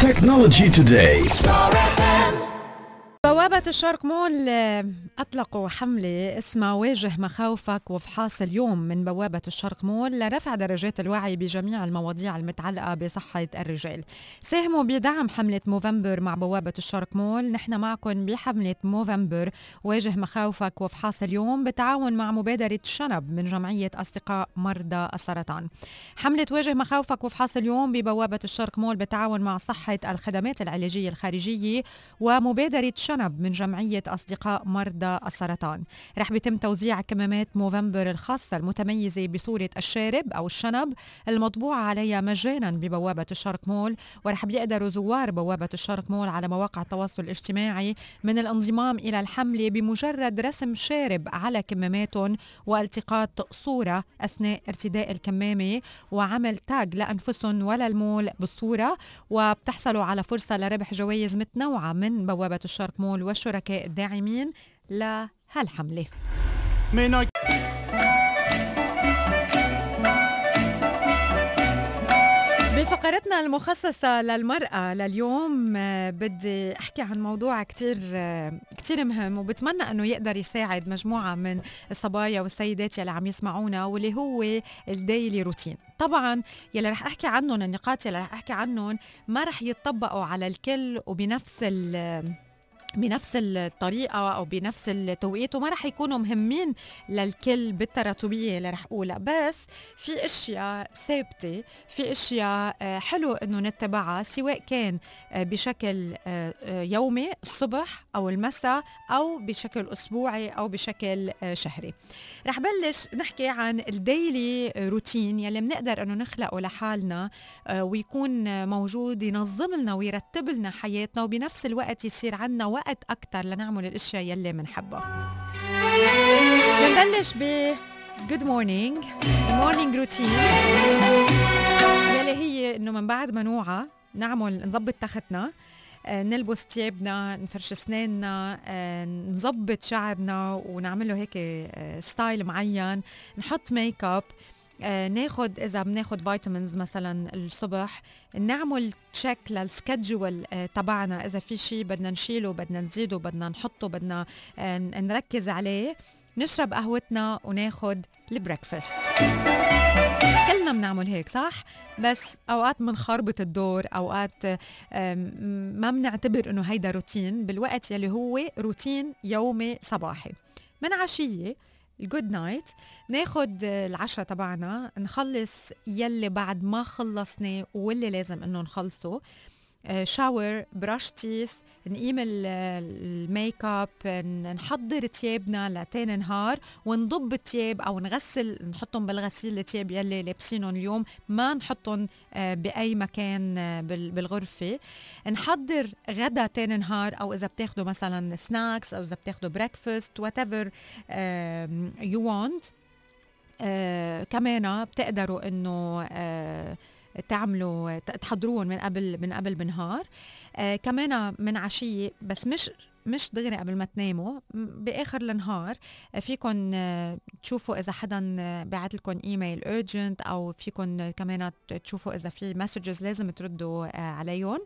S6: Technology Today.
S2: بوابة الشرق مول أطلقوا حملة اسمها واجه مخاوفك وافحاص اليوم من بوابة الشرق مول لرفع درجات الوعي بجميع المواضيع المتعلقة بصحة الرجال. ساهموا بدعم حملة موفمبر مع بوابة الشرق مول. نحن معكم بحملة موفمبر واجه مخاوفك وافحاص اليوم بالتعاون مع مبادرة شنب من جمعية أصدقاء مرضى السرطان. حملة واجه مخاوفك وافحاص اليوم ببوابة الشرق مول بالتعاون مع صحة الخدمات العلاجية الخارجية ومبادرة شنب من جمعية أصدقاء مرضى السرطان. رح بيتم توزيع كمامات موفمبر الخاصة المتميزة بصورة الشارب أو الشنب المطبوعة عليها مجانا ببوابة الشرق مول ورح بيقدروا زوار بوابة الشرق مول على مواقع التواصل الاجتماعي من الانضمام إلى الحملة بمجرد رسم شارب على كماماتهم والتقاط صورة أثناء ارتداء الكمامة وعمل تاج لأنفسهم وللمول بالصورة وبتحصلوا على فرصة لربح جوائز متنوعة من بوابة الشرق مول والشركاء الداعمين لهالحملة. بفقرتنا المخصصة للمرأة لليوم آه، بدي أحكي عن موضوع كتير آه، كتير مهم وبتمنى أنه يقدر يساعد مجموعة من الصبايا والسيدات يلي عم يسمعونا واللي هو الديلي روتين طبعا يلي رح أحكي عنهم النقاط يلي رح أحكي عنهم ما رح يتطبقوا على الكل وبنفس ال بنفس الطريقة أو بنفس التوقيت وما رح يكونوا مهمين للكل بالتراتبية اللي رح أقولها. بس في أشياء ثابتة في أشياء آه، حلو أنه نتبعها سواء كان آه، بشكل آه، يومي الصبح أو المساء أو بشكل أسبوعي أو بشكل شهري. رح بلش نحكي عن ال daily routine يلي بنقدر أنه نخلقه لحالنا ويكون موجود ينظم لنا ويرتب لنا حياتنا وبنفس الوقت يصير عنا وقت أكتر لنعمل الأشياء يلي بنحبها بنبلش ب good morning ال morning routine يلي هي إنه من بعد ما نوعى نعمل نظبط تختنا آه، نلبس ثيابنا نفرش أسناننا آه، نظبط شعرنا ونعمل له هيك آه، style معين. نحط ميك اب آه ناخد إذا بناخد vitamins مثلا الصبح نعمل check لل schedule آه تبعنا. إذا في شيء بدنا نشيله بدنا نزيده بدنا نحطه بدنا آه نركز عليه نشرب قهوتنا وناخد ال breakfast كلنا بنعمل هيك صح؟ بس أوقات بنخربط الدور أوقات ما بنعتبر إنه هيدا روتين بالوقت يلي هو روتين يومي صباحي. من عشيه ال good night ناخد العشاء تبعنا نخلص يلي بعد ما خلصناه واللي لازم إنه نخلصه. shower brush teeth نقيم ال- الميك اب نحضر تيابنا لتاني نهار ونضب التياب أو نغسل نحطهم بالغسيل التياب يلي لابسينهم اليوم ما نحطهم آه، بأي مكان آه، بال- بالغرفة. نحضر غدا تاني نهار أو إذا بتاخدوا مثلا snacks أو إذا بتاخدوا breakfast whatever you كمان بتقدروا إنه آه، تعملوا تحضروهم من قبل من قبل بنهار. آه كمان من عشية بس مش مش دغري قبل ما تناموا بآخر النهار آه، فيكم آه، تشوفوا إذا حدا آه، بعت لكم email urgent أو فيكم كمان تشوفوا إذا في messages لازم تردوا عليهم.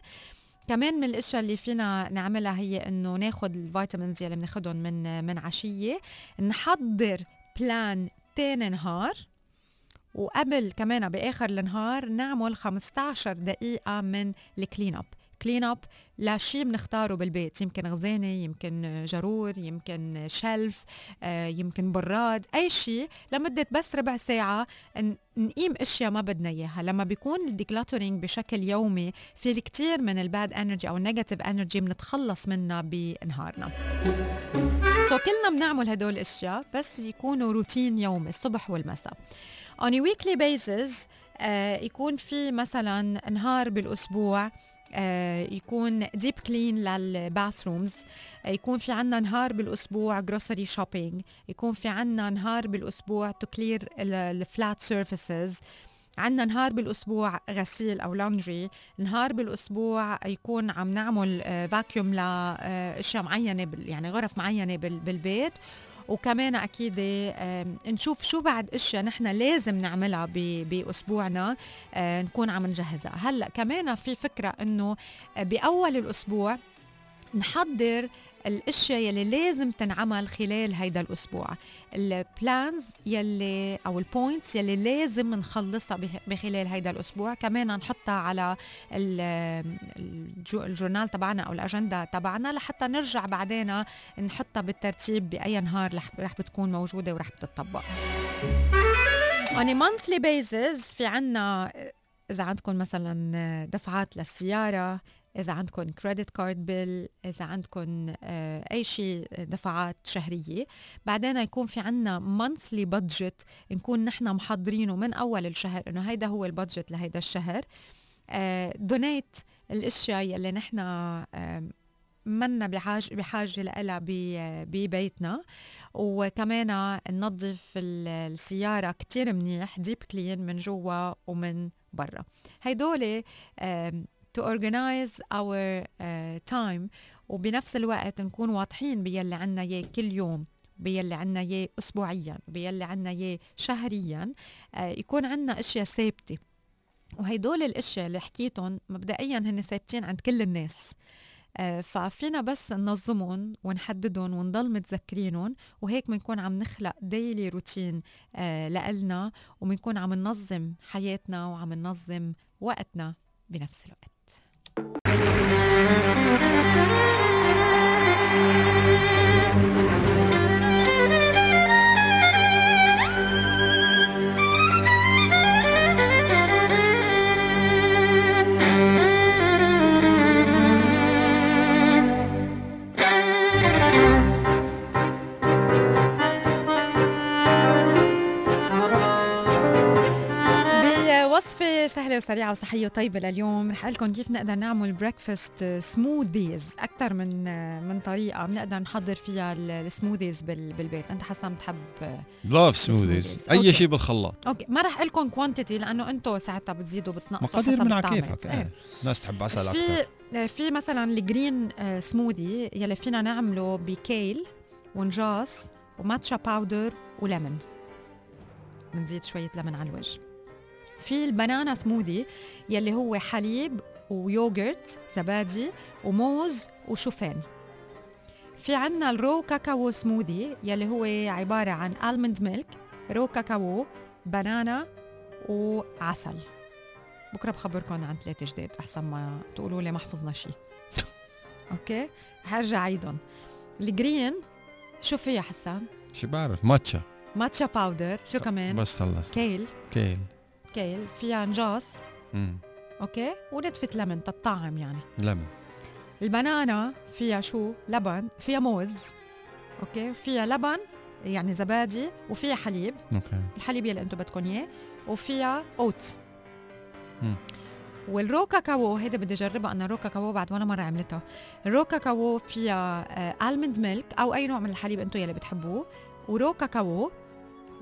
S2: كمان من الأشياء اللي فينا نعملها هي إنه ناخد ال vitamins يلي بناخدهم من من عشية نحضر plan تاني نهار. وقبل كمان بآخر النهار نعمل 15 دقيقة من ال clean up clean up لشيء بنختاره بالبيت. يمكن غزانة يمكن جرور يمكن shelf آه، يمكن براد أي شيء لمدة بس ربع ساعة نقيم أشياء ما بدنا إياها. لما بيكون ال decluttering بشكل يومي في الكثير من ال bad energy أو ال negative energy بنتخلص منها بنهارنا. so كلنا بنعمل هدول الأشياء بس يكونوا روتين يومي الصبح والمساء. On a weekly basis آه يكون في مثلا نهار بالأسبوع آه يكون deep clean لل bathrooms يكون في عنا نهار بالأسبوع grocery shopping يكون في عنا نهار بالأسبوع to clear ال flat surfaces عنا نهار بالأسبوع غسيل أو laundry نهار بالأسبوع يكون عم نعمل vacuum لاشياء معينة يعني غرف معينة بال- بالبيت. وكمان أكيد نشوف شو بعد إشياء نحن لازم نعملها بأسبوعنا آه، نكون عم نجهزها. هلأ كمان في فكرة إنه بأول الأسبوع نحضر الأشياء يلي لازم تنعمل خلال هيدا الأسبوع. ال plans يلي أو ال points يلي لازم نخلصها بخ- بخلال هيدا الأسبوع. كمان نحطها على ال- ال jo- ال journal تبعنا أو الأجندة تبعنا لحتى نرجع بعدين نحطها بالترتيب بأي نهار رح بتكون موجودة ورح بتطبق. On a monthly basis في عنا إذا عندكم مثلا دفعات للسيارة إذا عندكم credit card bill إذا عندكم آه، أي شيء دفعات شهرية. بعدين يكون في عنا monthly budget نكون نحن محضرينه من أول الشهر إنه هيدا هو ال budget لهيدا الشهر. donate الأشياء يلي نحن آه، منا بحاجة بحاجة لها ببيتنا. وكمان ننظف ال- السيارة كتير منيح deep clean من جوا ومن برا. هيدول to organize our uh, time. وبنفس الوقت نكون واضحين باللي عنا إياه كل يوم بيلي عنا إياه اسبوعيا بيلي عنا إياه شهريا. uh, يكون عنا أشياء ثابتة. وهيدول الأشياء اللي حكيتهم مبدئيا هن ثابتين عند كل الناس. آه، ففينا بس ننظمهم ونحددهم ونضل متذكرينهم وهيك بنكون عم نخلق ديلي روتين آه لإلنا وبنكون عم ننظم حياتنا وعم ننظم وقتنا بنفس الوقت. Thank you. سهلة وسريعة وصحية وطيبة لليوم. رح لكم كيف نقدر نعمل بريكفاست سموذيز أكثر من من طريقة بنقدر نحضر فيها ال smoothies بالبيت. أنت حسام بتحب
S1: love
S2: smoothies okay.
S1: شيء بالخلاط.
S2: okay. ما رح لكم quantity لأنه أنتم ساعتها بتزيدوا بتنقصوا
S1: مقادير من على. كيفك.
S2: إيه.
S1: إيه. ناس تحب عسل أكثر
S2: في في مثلا ال green آه، سموذي يلي فينا نعمله بكيل ونجاص و matcha powder وليمون. بنزيد شوية لبن على الوجه. في ال banana smoothie يلي هو حليب ويوغرت زبادي وموز وشوفان. في عنا ال raw cacao smoothie يلي هو عبارة عن almond milk raw cacao banana وعسل. بكرة بخبركم عن ثلاثة جداد أحسن ما تقولوا لي ما حفظنا شيء (laughs) okay؟ حرجع عيدهم ال green شو فيها حسان؟
S1: شو بعرف matcha.
S2: matcha powder شو كمان؟
S1: بس خلص
S2: kale.
S1: kale.
S2: كيل فيها نجاص
S1: مم.
S2: okay؟ ونتفة لمن تطعم يعني.
S1: لم
S2: ال banana فيها شو؟ لبن فيها موز. okay؟ فيها لبن يعني زبادي وفيها حليب.
S1: okay.
S2: الحليب يلي أنتم بدكم إياه وفيها oat.
S1: مم.
S2: وال raw cacao هيدا بدي أجربها أنا raw cacao بعد ولا مرة عملتها ال raw cacao فيها almond milk أو أي نوع من الحليب أنتم يلي بتحبوه. ورو كاكاو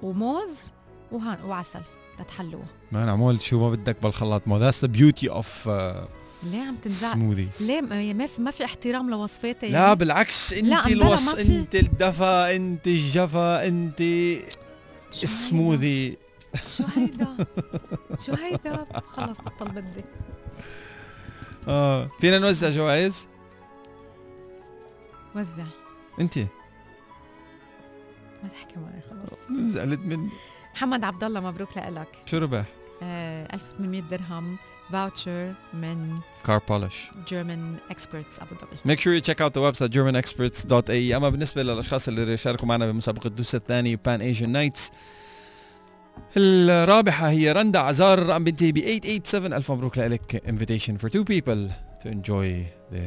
S2: وموز وهان وعسل. تتحلوها.
S1: ما عمول شو ما بدك بالخلاط ما ذاتس ذا بيوتي اوف
S2: ليه عم تنزعق
S1: سموذيز
S2: ليه ما ما في, ما في احترام لوصفاتي؟
S1: لا
S2: يعني؟
S1: بالعكس
S2: لا،
S1: انت
S2: عم بلا
S1: الوص
S2: ما في.
S1: انت الدفا انت الجفا انت السموذي؟
S2: شو هيدا؟ شو هيدا؟ خلص بطل بدي.
S1: آه فينا نوزع جوائز؟
S2: وزع.
S1: انت
S2: ما تحكي معي خلص.
S1: زعلت مني.
S2: محمد عبد الله مبروك لك.
S1: شو ربح؟
S2: آه 1800 درهم voucher من
S1: car polish
S2: German Experts ابو ظبي
S1: Make sure you check out the website germanexperts.ae أما بالنسبة للأشخاص اللي شاركوا معنا بمسابقة دوسة الثاني Pan Asian Nights الرابحة هي رندا عزار الرقم بينتهي ب 887 ألف مبروك لك. Invitation for two people to enjoy the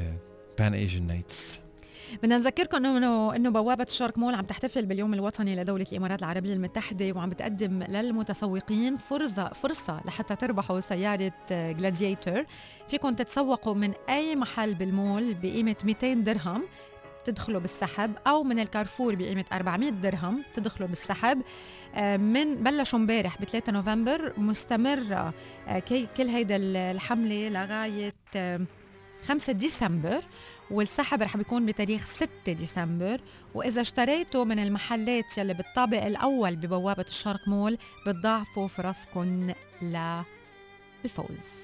S1: Pan Asian Nights.
S2: بدنا نذكركم انه انه بوابة الشارك مول عم تحتفل باليوم الوطني لدولة الإمارات العربية المتحدة وعم بتقدم للمتسوقين فرصه فرصة لحتى تربحوا سيارة جلاديتر فيكم تتسوقوا من أي محل بالمول بقيمة 200 درهم تدخلوا بالسحب أو من الكارفور بقيمة 400 درهم تدخلوا بالسحب. آه، من بلشوا امبارح ب 3 نوفمبر مستمرة آه، كل هيدا الحملة لغاية آه، 5 ديسمبر والسحب رح بيكون بتاريخ 6 ديسمبر. وإذا اشتريتوا من المحلات يلي بالطابق الأول ببوابة الشرق مول بتضاعفوا فرصكم للفوز